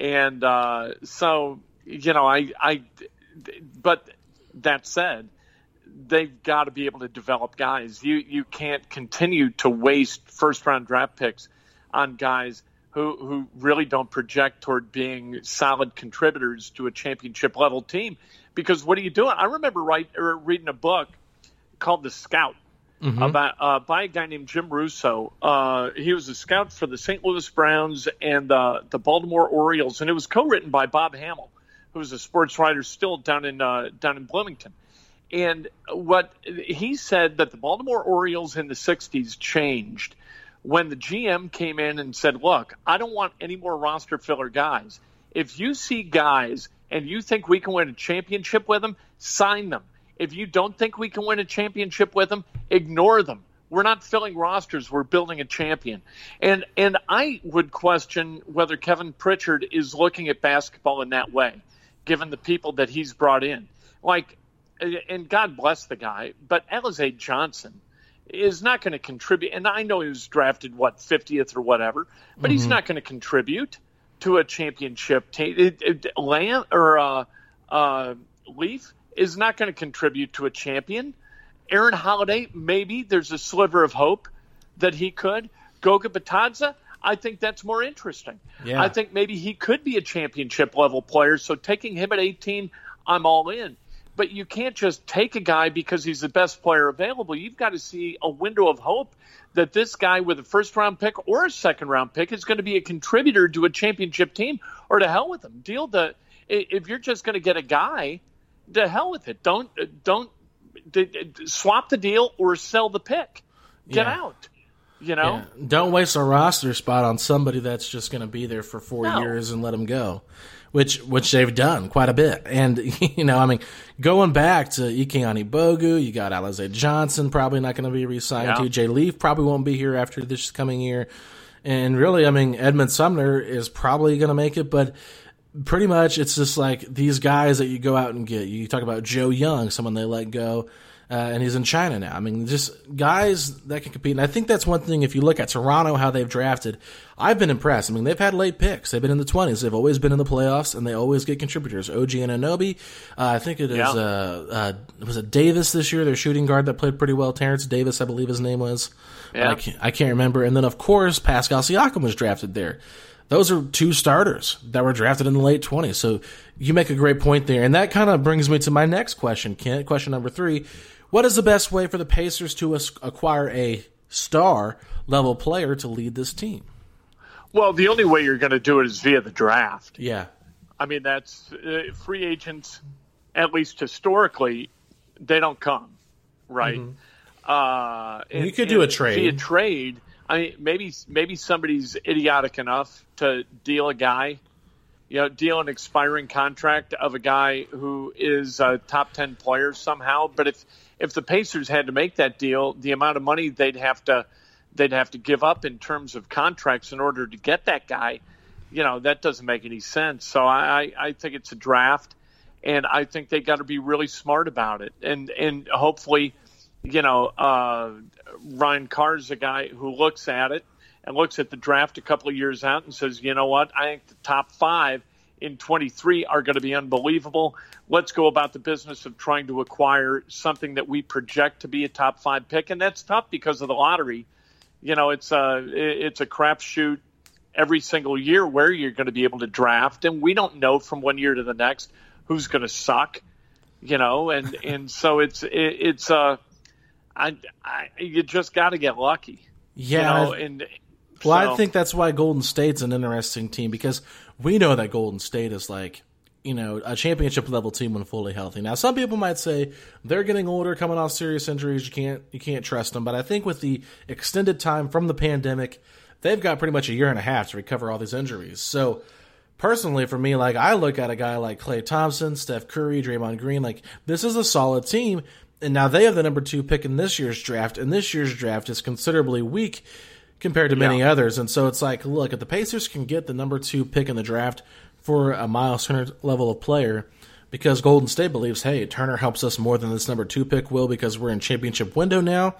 And uh, so, you know, I I, but that said, they've got to be able to develop guys. You you can't continue to waste first round draft picks on guys who who really don't project toward being solid contributors to a championship level team. Because what are you doing? I remember write, or reading a book called The Scout mm-hmm. about uh, by a guy named Jim Russo. Uh, he was a scout for the St. Louis Browns and uh, the Baltimore Orioles, and it was co-written by Bob Hammel, who was a sports writer still down in uh, down in Bloomington. And what he said that the Baltimore Orioles in the '60s changed when the GM came in and said, Look, I don't want any more roster filler guys. If you see guys and you think we can win a championship with them, sign them. If you don't think we can win a championship with them, ignore them. We're not filling rosters, we're building a champion. And and I would question whether Kevin Pritchard is looking at basketball in that way, given the people that he's brought in. Like and God bless the guy, but Alize Johnson is not going to contribute. And I know he was drafted what 50th or whatever, but mm-hmm. he's not going to contribute to a championship team. Lamb or uh, uh, Leaf is not going to contribute to a champion. Aaron Holiday, maybe there's a sliver of hope that he could. Goga Bitadze, I think that's more interesting. Yeah. I think maybe he could be a championship level player. So taking him at 18, I'm all in but you can't just take a guy because he's the best player available. You've got to see a window of hope that this guy with a first round pick or a second round pick is going to be a contributor to a championship team or to hell with him. Deal the if you're just going to get a guy, to hell with it. Don't uh, don't swap the deal or sell the pick. Get yeah. out. You know, yeah. don't waste a roster spot on somebody that's just going to be there for four no. years and let them go which which they've done quite a bit. And you know, I mean, going back to Ike Anigbogu, you got Alize Johnson probably not going to be re-signed yeah. to. Jay Leaf probably won't be here after this coming year. And really, I mean, Edmond Sumner is probably going to make it, but pretty much it's just like these guys that you go out and get. You talk about Joe Young, someone they let go uh, and he's in China now. I mean, just guys that can compete. And I think that's one thing. If you look at Toronto, how they've drafted, I've been impressed. I mean, they've had late picks. They've been in the twenties. They've always been in the playoffs, and they always get contributors. OG Anunoby, uh, I think it is. Yeah. Uh, uh, was it Davis this year? Their shooting guard that played pretty well. Terence Davis, I believe his name was. Yeah. I can't, I can't remember. And then of course Pascal Siakam was drafted there those are two starters that were drafted in the late 20s. So you make a great point there. And that kind of brings me to my next question, Kent. Question number three. What is the best way for the Pacers to acquire a star level player to lead this team? Well, the only way you're going to do it is via the draft. Yeah. I mean, that's uh, free agents, at least historically, they don't come, right? Mm-hmm. Uh, and, you could do a trade. Via trade, I mean, maybe maybe somebody's idiotic enough to deal a guy, you know, deal an expiring contract of a guy who is a top ten player somehow. But if if the Pacers had to make that deal, the amount of money they'd have to they'd have to give up in terms of contracts in order to get that guy, you know, that doesn't make any sense. So I, I think it's a draft, and I think they got to be really smart about it, and and hopefully, you know, uh, Ryan Carr Carr's a guy who looks at it and looks at the draft a couple of years out and says, you know what, I think the top five in 23 are going to be unbelievable. Let's go about the business of trying to acquire something that we project to be a top five pick. And that's tough because of the lottery. you know, it's a it's a crapshoot every single year where you're going to be able to draft, and we don't know from one year to the next who's going to suck, you know, and and so it's it, it's uh, I, I you just got to get lucky, yeah, you know, and. Well, so. I think that's why Golden State's an interesting team because we know that Golden State is like you know, a championship level team when fully healthy. Now, some people might say they're getting older, coming off serious injuries. You can't you can't trust them. But I think with the extended time from the pandemic, they've got pretty much a year and a half to recover all these injuries. So, personally, for me, like I look at a guy like Klay Thompson, Steph Curry, Draymond Green, like this is a solid team. And now they have the number two pick in this year's draft, and this year's draft is considerably weak compared to many yeah. others. And so it's like, look, if the Pacers can get the number two pick in the draft for a Miles Turner level of player because Golden State believes, hey, Turner helps us more than this number two pick will because we're in championship window now.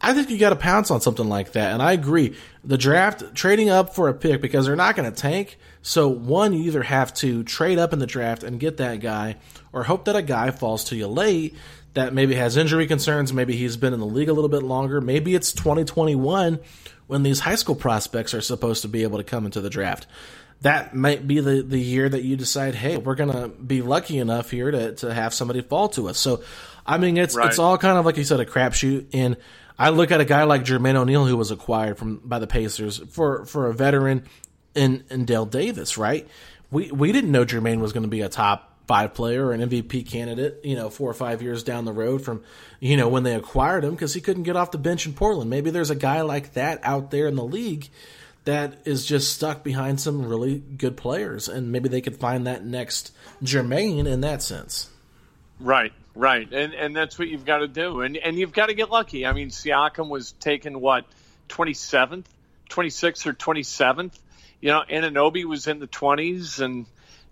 I think you got to pounce on something like that. And I agree. The draft, trading up for a pick because they're not going to tank. So, one, you either have to trade up in the draft and get that guy, or hope that a guy falls to you late that maybe has injury concerns. Maybe he's been in the league a little bit longer. Maybe it's 2021 when these high school prospects are supposed to be able to come into the draft that might be the, the year that you decide, hey, we're gonna be lucky enough here to, to have somebody fall to us. So, I mean, it's right. it's all kind of like you said, a crapshoot. And I look at a guy like Jermaine O'Neal, who was acquired from by the Pacers for for a veteran in in Dale Davis, right? We we didn't know Jermaine was going to be a top five player or an MVP candidate, you know, four or five years down the road from, you know, when they acquired him because he couldn't get off the bench in Portland. Maybe there's a guy like that out there in the league that is just stuck behind some really good players, and maybe they could find that next Jermaine in that sense. Right, right, and and that's what you've got to do, and and you've got to get lucky. I mean, Siakam was taken what twenty seventh, twenty sixth, or twenty seventh. You know, Anunoby was in the twenties, and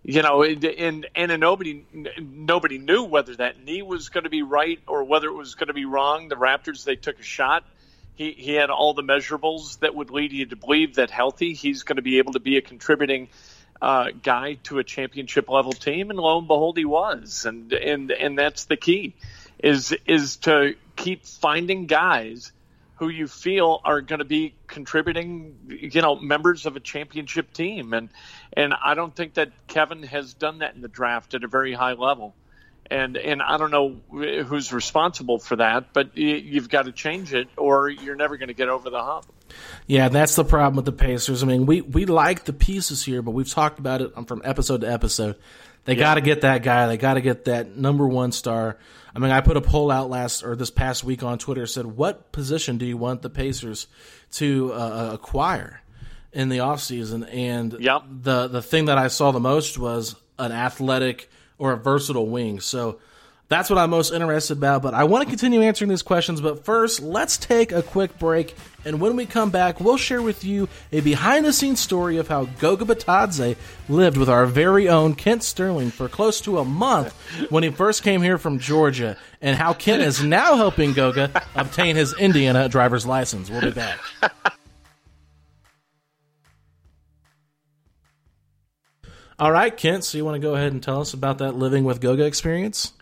you know, and and nobody nobody knew whether that knee was going to be right or whether it was going to be wrong. The Raptors they took a shot he, he had all the measurables that would lead you to believe that healthy, he's going to be able to be a contributing uh, guy to a championship level team, and lo and behold, he was, and and and that's the key, is is to keep finding guys who you feel are going to be contributing, you know, members of a championship team, and and I don't think that Kevin has done that in the draft at a very high level and and I don't know who's responsible for that, but you've got to change it, or you're never going to get over the hump. Yeah, that's the problem with the Pacers. I mean, we we like the pieces here, but we've talked about it from episode to episode. They yeah. got to get that guy. They got to get that number one star. I mean, I put a poll out last or this past week on Twitter. Said, what position do you want the Pacers to uh, uh acquire in the offseason? And yep. the the thing that I saw the most was an athletic or a versatile wing. So that's what I'm most interested about. But I want to continue answering these questions. But first, let's take a quick break. And when we come back, we'll share with you a behind the scenes story of how Goga Bitadze lived with our very own Kent Sterling for close to a month when he first came here from Georgia, and how Kent is now helping Goga obtain his Indiana driver's license. We'll be back. All right, Kent. So you want to go ahead and tell us about that living with Goga experience?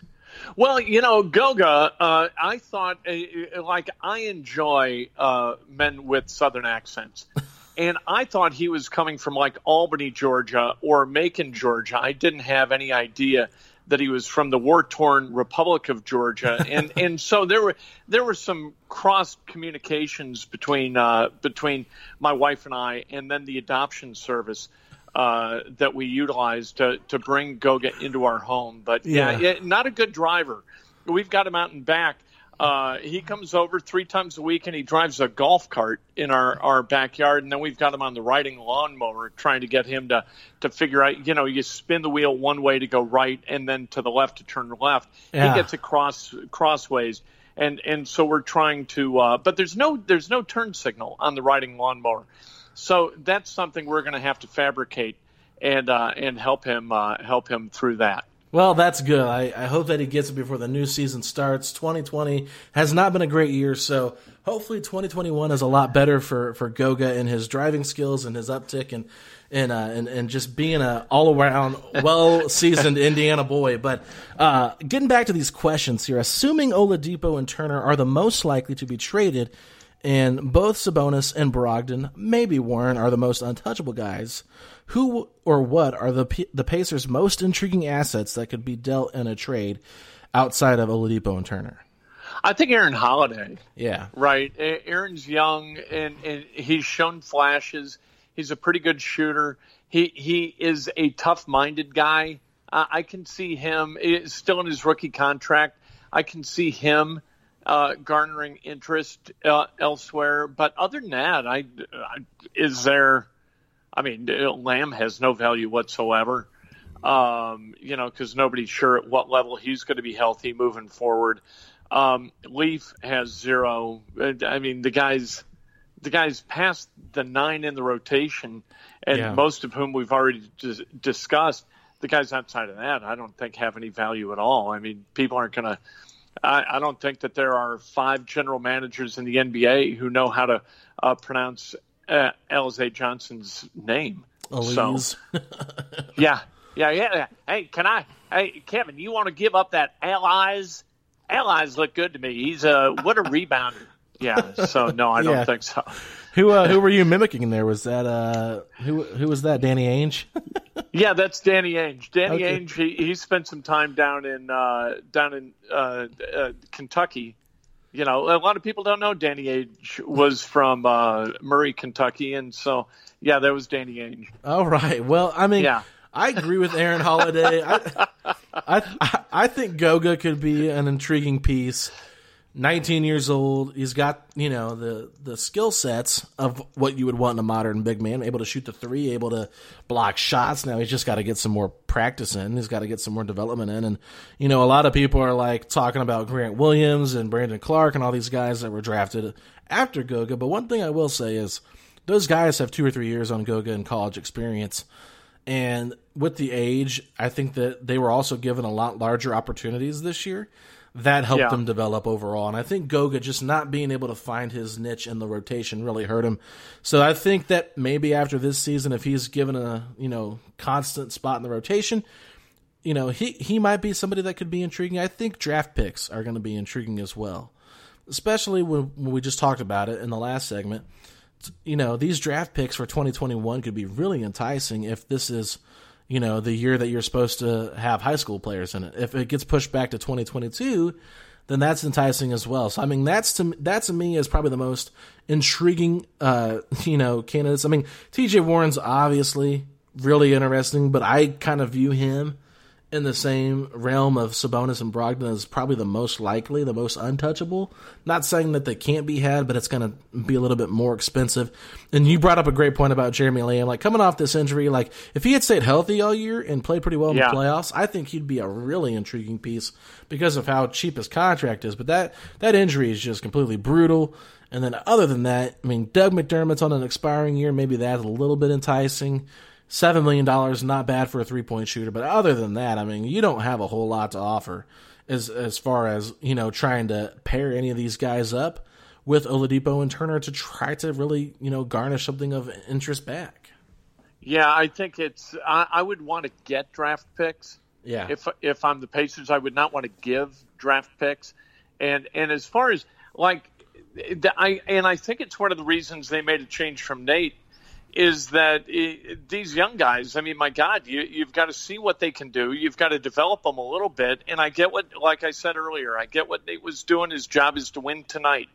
Well, you know, Goga, uh, I thought, uh, like, I enjoy uh, men with Southern accents. and I thought he was coming from, like, Albany, Georgia or Macon, Georgia. I didn't have any idea that he was from the war-torn Republic of Georgia, and and so there were there were some cross communications between uh, between my wife and I, and then the adoption service uh, that we utilize to, to bring Goga into our home. But yeah, yeah not a good driver. We've got him out and back. Uh, he comes over three times a week and he drives a golf cart in our, our backyard. And then we've got him on the riding lawnmower trying to get him to, to figure out, you know, you spin the wheel one way to go right and then to the left to turn left. Yeah. He gets across crossways. And, and so we're trying to, uh, but there's no, there's no turn signal on the riding lawnmower. So that's something we're going to have to fabricate and uh, and help him uh, help him through that. Well, that's good. I, I hope that he gets it before the new season starts. 2020 has not been a great year, so hopefully 2021 is a lot better for, for Goga and his driving skills and his uptick and and uh, and, and just being a all around well seasoned Indiana boy. But uh, getting back to these questions here, assuming Oladipo and Turner are the most likely to be traded And both Sabonis and Brogdon, maybe Warren, are the most untouchable guys. Who or what are the the Pacers' most intriguing assets that could be dealt in a trade outside of Oladipo and Turner? I think Aaron Holiday. Yeah. Right. Aaron's young and, and he's shown flashes. He's a pretty good shooter. He he is a tough minded guy. Uh, I can see him still in his rookie contract. I can see him uh, garnering interest uh, elsewhere. But other than that, I, I, is there? I mean, Lamb has no value whatsoever. Um, you know, because nobody's sure at what level he's going to be healthy moving forward. Um, Leaf has zero. I mean, the guys, the guys past the nine in the rotation, and yeah. most of whom we've already dis- discussed. The guys outside of that, I don't think have any value at all. I mean, people aren't going to I, I, don't think that there are five general managers in the NBA who know how to uh, pronounce uh, Alize Johnson's name. So, yeah, yeah, yeah. Hey, can I? Hey, Kevin, you want to give up that allies? Allies look good to me. He's a what a rebounder. Yeah. So no, I don't yeah. think so. Who uh, who were you mimicking there? Was that uh who who was that? Danny Ainge? yeah, that's Danny Ainge. Danny okay. Ainge. He, he spent some time down in uh, down in uh, uh, Kentucky. You know, a lot of people don't know Danny Ainge was from uh, Murray, Kentucky, and so yeah, that was Danny Ainge. All right. Well, I mean, yeah. I agree with Aaron Holiday. I, I I think Goga could be an intriguing piece. 19 years old. He's got, you know, the, the skill sets of what you would want in a modern big man, able to shoot the three, able to block shots. Now he's just got to get some more practice in. He's got to get some more development in. And, you know, a lot of people are like talking about Grant Williams and Brandon Clarke and all these guys that were drafted after Goga. But one thing I will say is those guys have two or three years on Goga and college experience. And with the age, I think that they were also given a lot larger opportunities this year that helped yeah. him develop overall. And I think Goga just not being able to find his niche in the rotation really hurt him. So I think that maybe after this season, if he's given a you know constant spot in the rotation, you know he he might be somebody that could be intriguing. I think draft picks are going to be intriguing as well, especially when, when we just talked about it in the last segment. You know these draft picks for 2021 could be really enticing if this is you know, the year that you're supposed to have high school players in it. If it gets pushed back to 2022, then that's enticing as well. So I mean, that's to that to me is probably the most intriguing, uh, you know, candidates. I mean, T.J. Warren's obviously really interesting, but I kind of view him in the same realm of Sabonis and Brogdon is probably the most likely, the most untouchable. Not saying that they can't be had, but it's going to be a little bit more expensive. And you brought up a great point about Jeremy Lamb. Like coming off this injury, like if he had stayed healthy all year and played pretty well in yeah. the playoffs, I think he'd be a really intriguing piece because of how cheap his contract is. But that that injury is just completely brutal. And then other than that, I mean, Doug McDermott's on an expiring year. Maybe that's a little bit enticing. Seven million dollars, not bad for a three point shooter, but other than that, I mean, you don't have a whole lot to offer as as far as you know trying to pair any of these guys up with Oladipo and Turner to try to really you know garnish something of interest back. Yeah, I think it's. I, I would want to get draft picks. Yeah. If if I'm the Pacers, I would not want to give draft picks. And and as far as like, I and I think it's one of the reasons they made a change from Nate is that it, these young guys, I mean, my God, you, you've got to see what they can do. You've got to develop them a little bit. And I get what, like I said earlier, I get what Nate was doing. His job is to win tonight,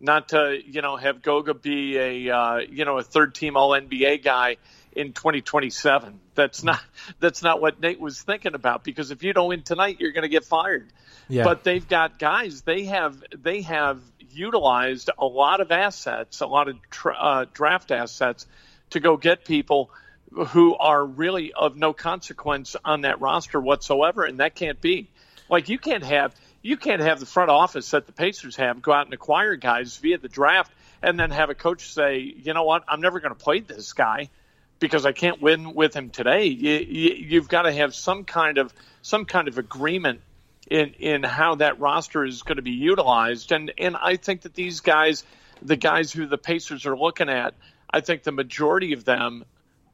not to, you know, have Goga be a, uh, you know, a third team All NBA guy in 2027. That's not, that's not what Nate was thinking about because if you don't win tonight, you're going to get fired. Yeah. But they've got guys, they have, they have utilized a lot of assets, a lot of tra- uh, draft assets to go get people who are really of no consequence on that roster whatsoever, and that can't be. Like you can't have you can't have the front office that the Pacers have go out and acquire guys via the draft and then have a coach say, you know what, I'm never going to play this guy because I can't win with him today. You, you've got to have some kind of some kind of agreement in in how that roster is going to be utilized, and and I think that these guys, the guys who the Pacers are looking at I think the majority of them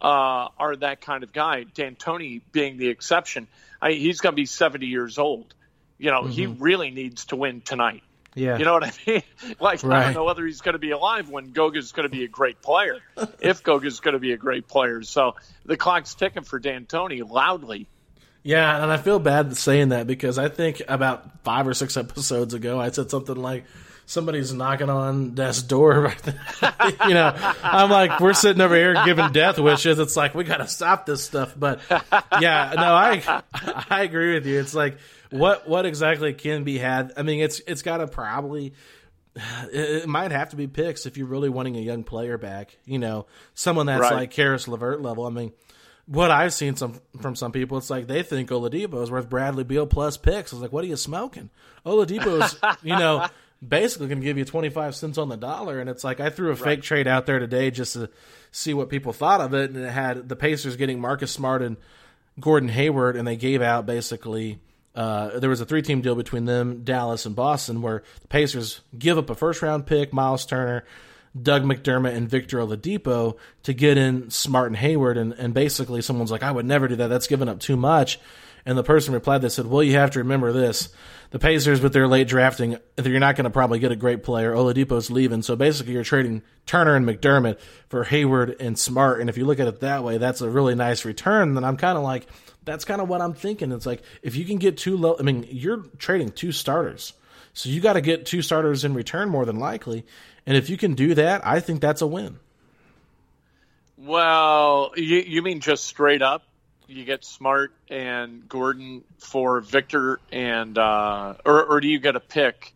uh, are that kind of guy. D'Antoni being the exception. I, he's going to be 70 years old. You know, mm-hmm. he really needs to win tonight. Yeah. You know what I mean? Like right. I don't know whether he's going to be alive when Goga's going to be a great player. if Goga's going to be a great player, so the clock's ticking for D'Antoni loudly. Yeah, and I feel bad saying that because I think about five or six episodes ago I said something like somebody's knocking on death's door right there. you know, I'm like, we're sitting over here giving death wishes. It's like we got to stop this stuff. But yeah, no, I I agree with you. It's like what what exactly can be had? I mean, it's it's got to probably. It might have to be picks if you're really wanting a young player back. You know, someone that's right. like Caris LeVert level. I mean, what I've seen some from some people, it's like they think Oladipo is worth Bradley Beal plus picks. I was like, what are you smoking? Oladipo's, you know, basically going to give you 25 cents on the dollar. And it's like, I threw a right. fake trade out there today just to see what people thought of it. And it had the Pacers getting Marcus Smart and Gordon Hayward, and they gave out basically. Uh, there was a three-team deal between them, Dallas, and Boston, where the Pacers give up a first-round pick, Miles Turner, Doug McDermott and Victor Oladipo to get in Smart and Hayward, and, and basically someone's like, I would never do that. That's giving up too much. And the person replied, they said, Well, you have to remember this. The Pacers, with their late drafting, you're not going to probably get a great player. Oladipo's leaving. So basically, you're trading Turner and McDermott for Hayward and Smart. And if you look at it that way, that's a really nice return. Then I'm kind of like, that's kind of what I'm thinking. It's like, if you can get two low, I mean, you're trading two starters. So you got to get two starters in return more than likely. And if you can do that, I think that's a win. Well, you, you mean just straight up? You get Smart and Gordon for Victor, and uh, or, or do you get a pick?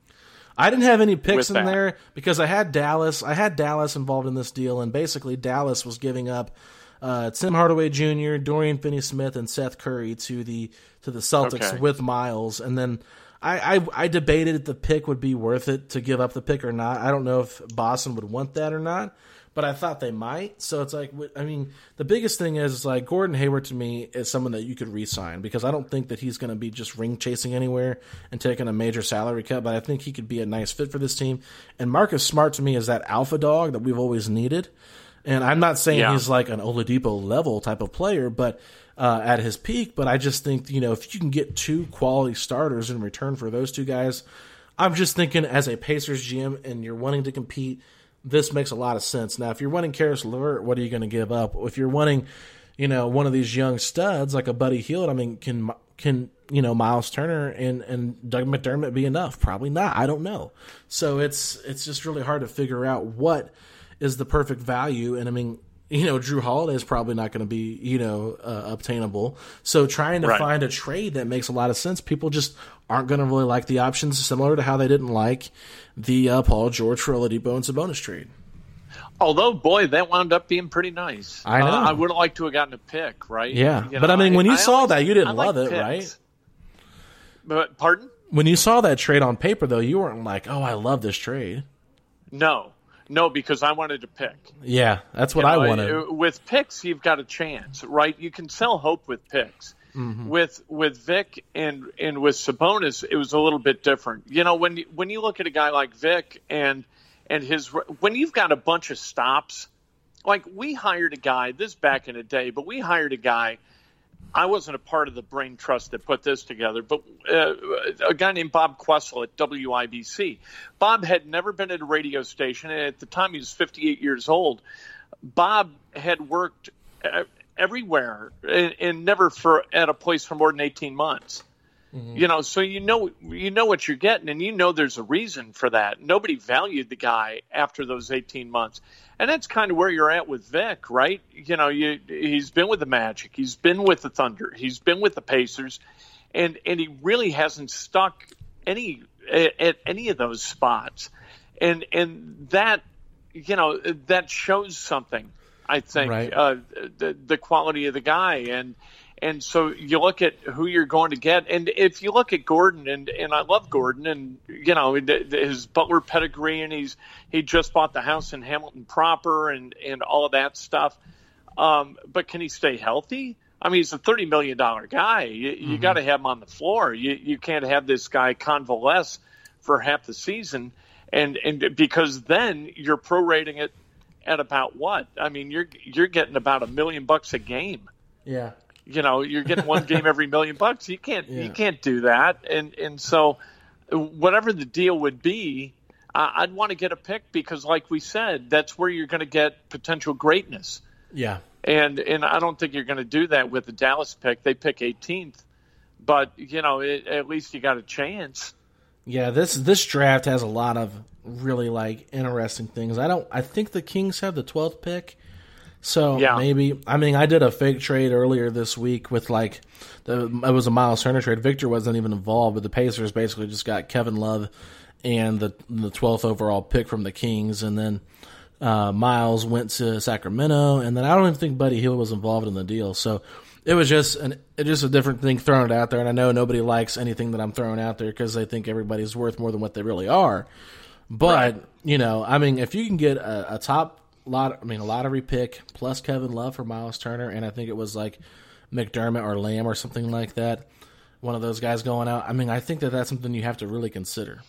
I didn't have any picks in that? there because I had Dallas. I had Dallas involved in this deal, and basically Dallas was giving up uh, Tim Hardaway Jr., Dorian Finney-Smith, and Seth Curry to the to the Celtics okay. with Miles, and then I, I, I debated if the pick would be worth it to give up the pick or not. I don't know if Boston would want that or not, but I thought they might. So it's like, I mean, the biggest thing is, like Gordon Hayward to me is someone that you could re-sign because I don't think that he's going to be just ring chasing anywhere and taking a major salary cut. But I think he could be a nice fit for this team. And Marcus Smart to me is that alpha dog that we've always needed. And I'm not saying yeah. he's like an Oladipo level type of player, but uh, at his peak. But I just think you know if you can get two quality starters in return for those two guys, I'm just thinking as a Pacers GM and you're wanting to compete, this makes a lot of sense. Now, if you're wanting Caris LeVert, what are you going to give up? If you're wanting, you know, one of these young studs like a Buddy Hield, I mean, can can you know Miles Turner and and Doug McDermott be enough? Probably not. I don't know. So it's it's just really hard to figure out what is the perfect value. And I mean, you know, Jrue Holiday is probably not going to be, you know, uh, obtainable. So trying to right. find a trade that makes a lot of sense, people just aren't going to really like the options, similar to how they didn't like the uh, Paul George for Oladipo and Sabonis trade. Although, boy, that wound up being pretty nice. I know. Uh, I would have liked to have gotten a pick, right? Yeah, you know, but I mean, when you I, saw I that, you didn't love it, picks. right? But pardon? When you saw that trade on paper, though, you weren't like, "Oh, I love this trade." No, no, because I wanted to pick. Yeah, that's what you know, I wanted. With picks, you've got a chance, right? You can sell hope with picks. Mm-hmm. With with Vic and and with Sabonis, it was a little bit different. You know, when when you look at a guy like Vic and and his when you've got a bunch of stops, like we hired a guy this back in the day, but we hired a guy I wasn't a part of the brain trust that put this together, but uh, a guy named Bob Quessel at WIBC. Bob had never been at a radio station, and at the time he was 58 years old. Bob had worked uh, everywhere and, and never for at a place for more than 18 months. Mm-hmm. You know, so you know you know what you're getting, and you know there's a reason for that. Nobody valued the guy after those 18 months, and that's kind of where you're at with Vic, right? You know, you, he's been with the Magic, he's been with the Thunder, he's been with the Pacers, and and he really hasn't stuck any at, at any of those spots, and and that you know that shows something. I think right. uh, the the quality of the guy and and so you look at who you're going to get, and if you look at Gordon, and and I love Gordon, and you know his Butler pedigree, and he's he just bought the house in Hamilton proper, and and all of that stuff. Um, but can he stay healthy? I mean, he's a thirty million dollar guy. You, you mm-hmm. got to have him on the floor. You you can't have this guy convalesce for half the season, and and because then you're prorating it at about what? I mean, you're you're getting about a million bucks a game. Yeah you know you're getting one game every million bucks you can't yeah. you can't do that and and so whatever the deal would be, I'd want to get a pick because, like we said, that's where you're going to get potential greatness. Yeah. And and I don't think you're going to do that with the Dallas pick. They pick 18th, but you know, it, at least you got a chance. Yeah, this this draft has a lot of really like interesting things. I don't. I think the Kings have the 12th pick. So yeah. maybe I mean I did a fake trade earlier this week with like the it was a Miles Turner trade. Victor wasn't even involved, but the Pacers basically just got Kevin Love and the the twelfth overall pick from the Kings, and then uh, Miles went to Sacramento, and then I don't even think Buddy Hield was involved in the deal. So it was just an just a different thing thrown out there, and I know nobody likes anything that I'm throwing out there because they think everybody's worth more than what they really are. But right. you know, I mean, if you can get a, a top lot, I mean, a lottery pick plus Kevin Love for Miles Turner, and I think it was like McDermott or Lamb or something like that. One of those guys going out. I mean, I think that that's something you have to really consider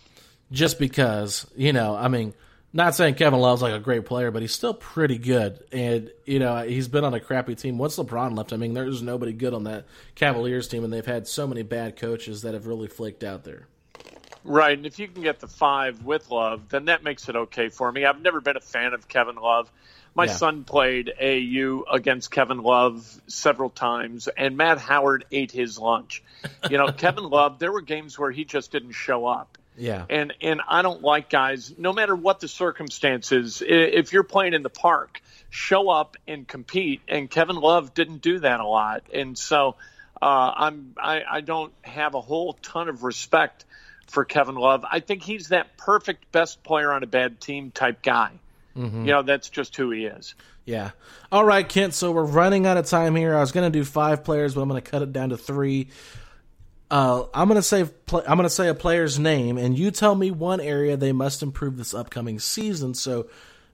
just because you know, I mean, not saying Kevin Love's like a great player, but he's still pretty good, and you know he's been on a crappy team. Once LeBron left, I mean, there's nobody good on that Cavaliers team, and they've had so many bad coaches that have really flaked out there. Right, and if you can get the five with Love, then that makes it okay for me. I've never been a fan of Kevin Love. My yeah. son played AU against Kevin Love several times, and Matt Howard ate his lunch. You know, Kevin Love, there were games where he just didn't show up. Yeah. And and I don't like guys, no matter what the circumstances, if you're playing in the park, show up and compete. And Kevin Love didn't do that a lot. And so uh, I'm I, I don't have a whole ton of respect for Kevin Love. I think he's that perfect best player on a bad team type guy. Mm-hmm. You know, that's just who he is. Yeah. All right, Kent. So we're running out of time here. I was going to do five players, but I'm going to cut it down to three. Uh, I'm gonna say I'm gonna say a player's name, and you tell me one area they must improve this upcoming season. So,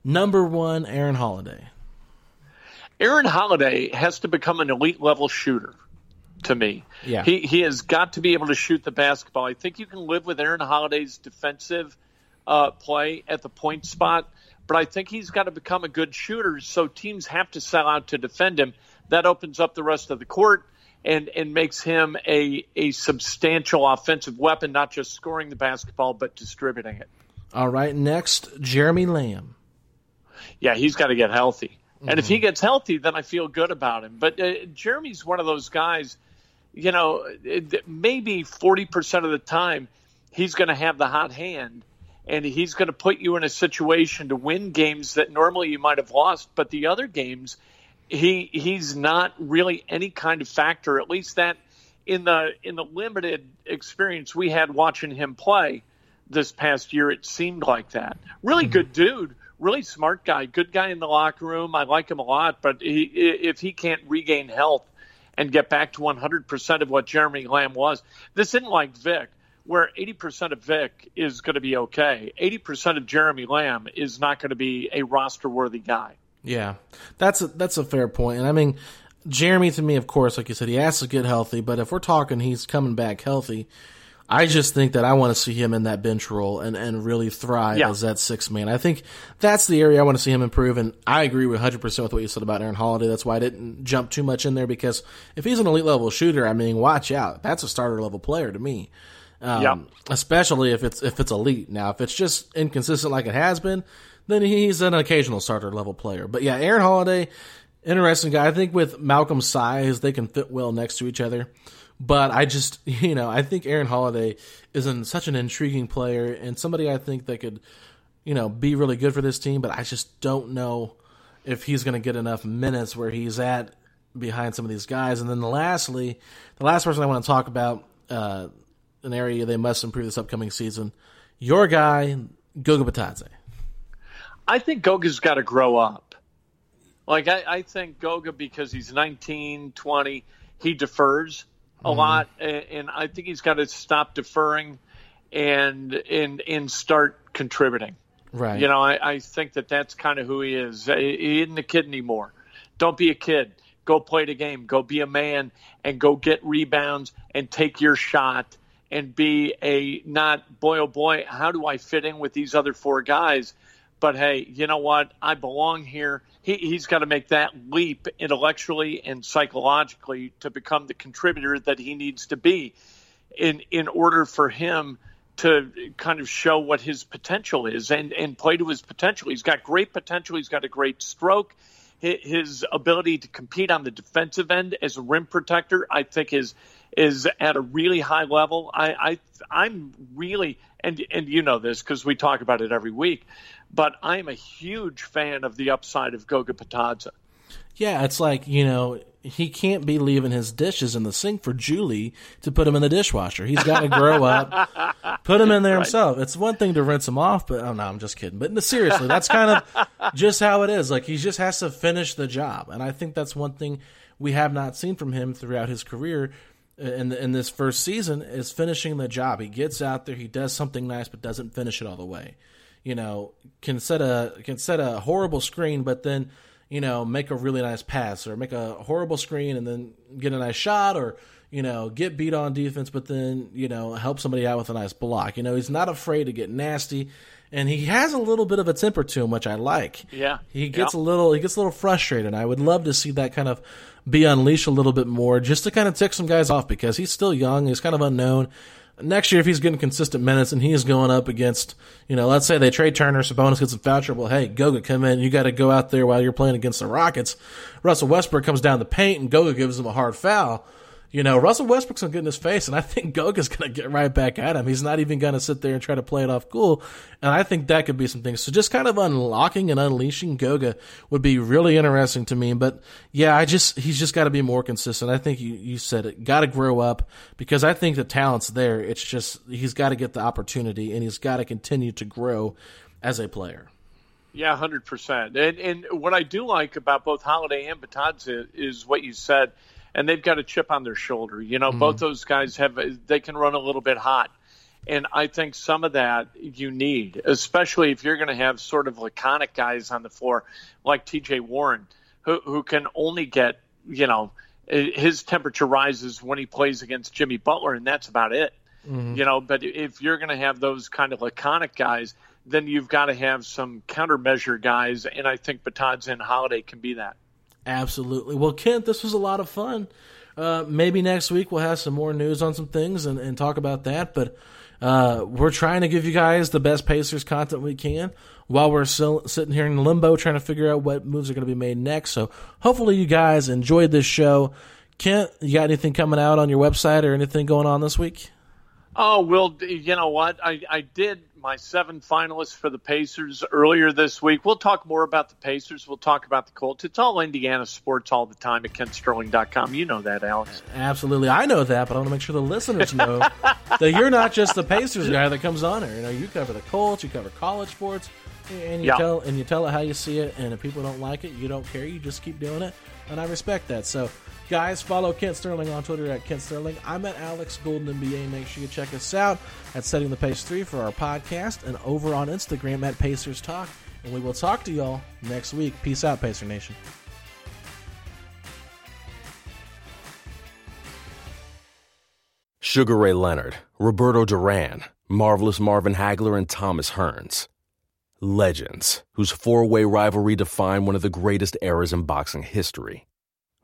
number one, Aaron Holiday. Aaron Holiday has to become an elite level shooter. To me, yeah, he he has got to be able to shoot the basketball. I think you can live with Aaron Holiday's defensive uh, play at the point spot, but I think he's got to become a good shooter. So teams have to sell out to defend him. That opens up the rest of the court and and makes him a a substantial offensive weapon, not just scoring the basketball but distributing it. All right, next Jeremy Lamb. Yeah, he's got to get healthy, mm-hmm. and if he mm-hmm. gets healthy, then I feel good about him. But uh, Jeremy's one of those guys, you know, maybe forty percent of the time he's going to have the hot hand. And he's going to put you in a situation to win games that normally you might have lost, but the other games he he's not really any kind of factor. At least that in the in the limited experience we had watching him play this past year, it seemed like that. Really mm-hmm. good dude, really smart guy, good guy in the locker room. I like him a lot, but he, if he can't regain health and get back to 100% of what Jeremy Lamb was, this isn't like Vic where 80% of Vic is going to be okay. 80% of Jeremy Lamb is not going to be a roster worthy guy. Yeah, that's a, that's a fair point. And I mean, Jeremy, to me, of course, like you said, he has to get healthy. But if we're talking, he's coming back healthy. I just think that I want to see him in that bench role and, and really thrive yeah. as that six man. I think that's the area I want to see him improve. And I agree with 100% with what you said about Aaron Holiday. That's why I didn't jump too much in there because if he's an elite level shooter, I mean, watch out. That's a starter level player to me. Um, yeah. Especially if it's, if it's elite. Now, if it's just inconsistent like it has been, then he's an occasional starter level player. But yeah, Aaron Holiday, interesting guy. I think with Malcolm's size, they can fit well next to each other. But I just, you know, I think Aaron Holiday is such an intriguing player and somebody I think that could, you know, be really good for this team. But I just don't know if he's going to get enough minutes where he's at behind some of these guys. And then lastly, the last person I want to talk about, uh, an area they must improve this upcoming season, your guy, Goga Bitadze. I think Goga's got to grow up. Like I, I think Goga because he's 19, 20, he defers a mm lot, and, and I think he's got to stop deferring and and and start contributing. Right. You know, I, I think that that's kind of who he is. He isn't a kid anymore. Don't be a kid. Go play the game. Go be a man and go get rebounds and take your shot and be a not boy oh boy. How do I fit in with these other four guys? But hey, you know what? I belong here. He, he's got to make that leap intellectually and psychologically to become the contributor that he needs to be in in order for him to kind of show what his potential is and, and play to his potential. He's got great potential. He's got a great stroke. His ability to compete on the defensive end as a rim protector, I think, is is at a really high level. I, I I'm really and and you know this because we talk about it every week, but I'm a huge fan of the upside of Goga Bitadze. Yeah, it's like you know he can't be leaving his dishes in the sink for Julie to put them in the dishwasher. He's got to grow up, put them in there right. himself. It's one thing to rinse them off, but oh no, I'm just kidding. But seriously, that's kind of just how it is. Like he just has to finish the job, and I think that's one thing we have not seen from him throughout his career. Uh, in, in this first season is finishing the job. He gets out there, he does something nice, but doesn't finish it all the way. You know, can set a can set a horrible screen, but then you know, make a really nice pass or make a horrible screen and then get a nice shot or, you know, get beat on defense, but then, you know, help somebody out with a nice block. You know, he's not afraid to get nasty and he has a little bit of a temper to him, which I like. Yeah. He gets yeah. a little, he gets a little frustrated. I would love to see that kind of be unleashed a little bit more just to kind of tick some guys off because he's still young. He's kind of unknown next year, if he's getting consistent minutes and he's going up against, you know, let's say they trade Turner, Sabonis gets some foul trouble. Hey, Goga, come in. You got to go out there while you're playing against the Rockets. Russell Westbrook comes down the paint and Goga gives him a hard foul you know, Russell Westbrook's gonna get in his face, and I think Goga's gonna get right back at him. He's not even gonna sit there and try to play it off cool. And I think that could be some things. So just kind of unlocking and unleashing Goga would be really interesting to me. But yeah, I just he's just got to be more consistent. I think you you said it. Got to grow up because I think the talent's there. It's just he's got to get the opportunity, and he's got to continue to grow as a player. Yeah, hundred percent. And and what I do like about both Holiday and Bitadze is what you said and they've got a chip on their shoulder. You know, mm-hmm. both those guys have they can run a little bit hot. And I think some of that you need, especially if you're going to have sort of laconic guys on the floor like TJ Warren, who, who can only get, you know, his temperature rises when he plays against Jimmy Butler, and that's about it. Mm-hmm. You know, but if you're going to have those kind of laconic guys, then you've got to have some countermeasure guys, and I think Bitadze and Holiday can be that. Absolutely. Well, Kent, this was a lot of fun. Uh, maybe next week we'll have some more news on some things and, and talk about that. But uh, we're trying to give you guys the best Pacers content we can while we're still sitting here in limbo trying to figure out what moves are going to be made next. So hopefully you guys enjoyed this show. Kent, you got anything coming out on your website or anything going on this week? Oh, well, you know what? I, I did my seven finalists for the Pacers earlier this week. We'll talk more about the Pacers. We'll talk about the Colts. It's all Indiana sports all the time at KentSterling.com. You know that, Alex. Absolutely. I know that, but I want to make sure the listeners know that you're not just the Pacers guy that comes on here. You know, you cover the Colts, you cover college sports, and you yeah. tell and you tell it how you see it. And if people don't like it, you don't care. You just keep doing it, and I respect that. So Guys, follow Kent Sterling on Twitter at Kent Sterling. I'm at Alex Golden NBA. Make sure you check us out at Setting the Pace 3 for our podcast and over on Instagram at Pacers Talk. And we will talk to y'all next week. Peace out, Pacer Nation. Sugar Ray Leonard, Roberto Duran, Marvelous Marvin Hagler, and Thomas Hearns. Legends, whose four way rivalry defined one of the greatest eras in boxing history.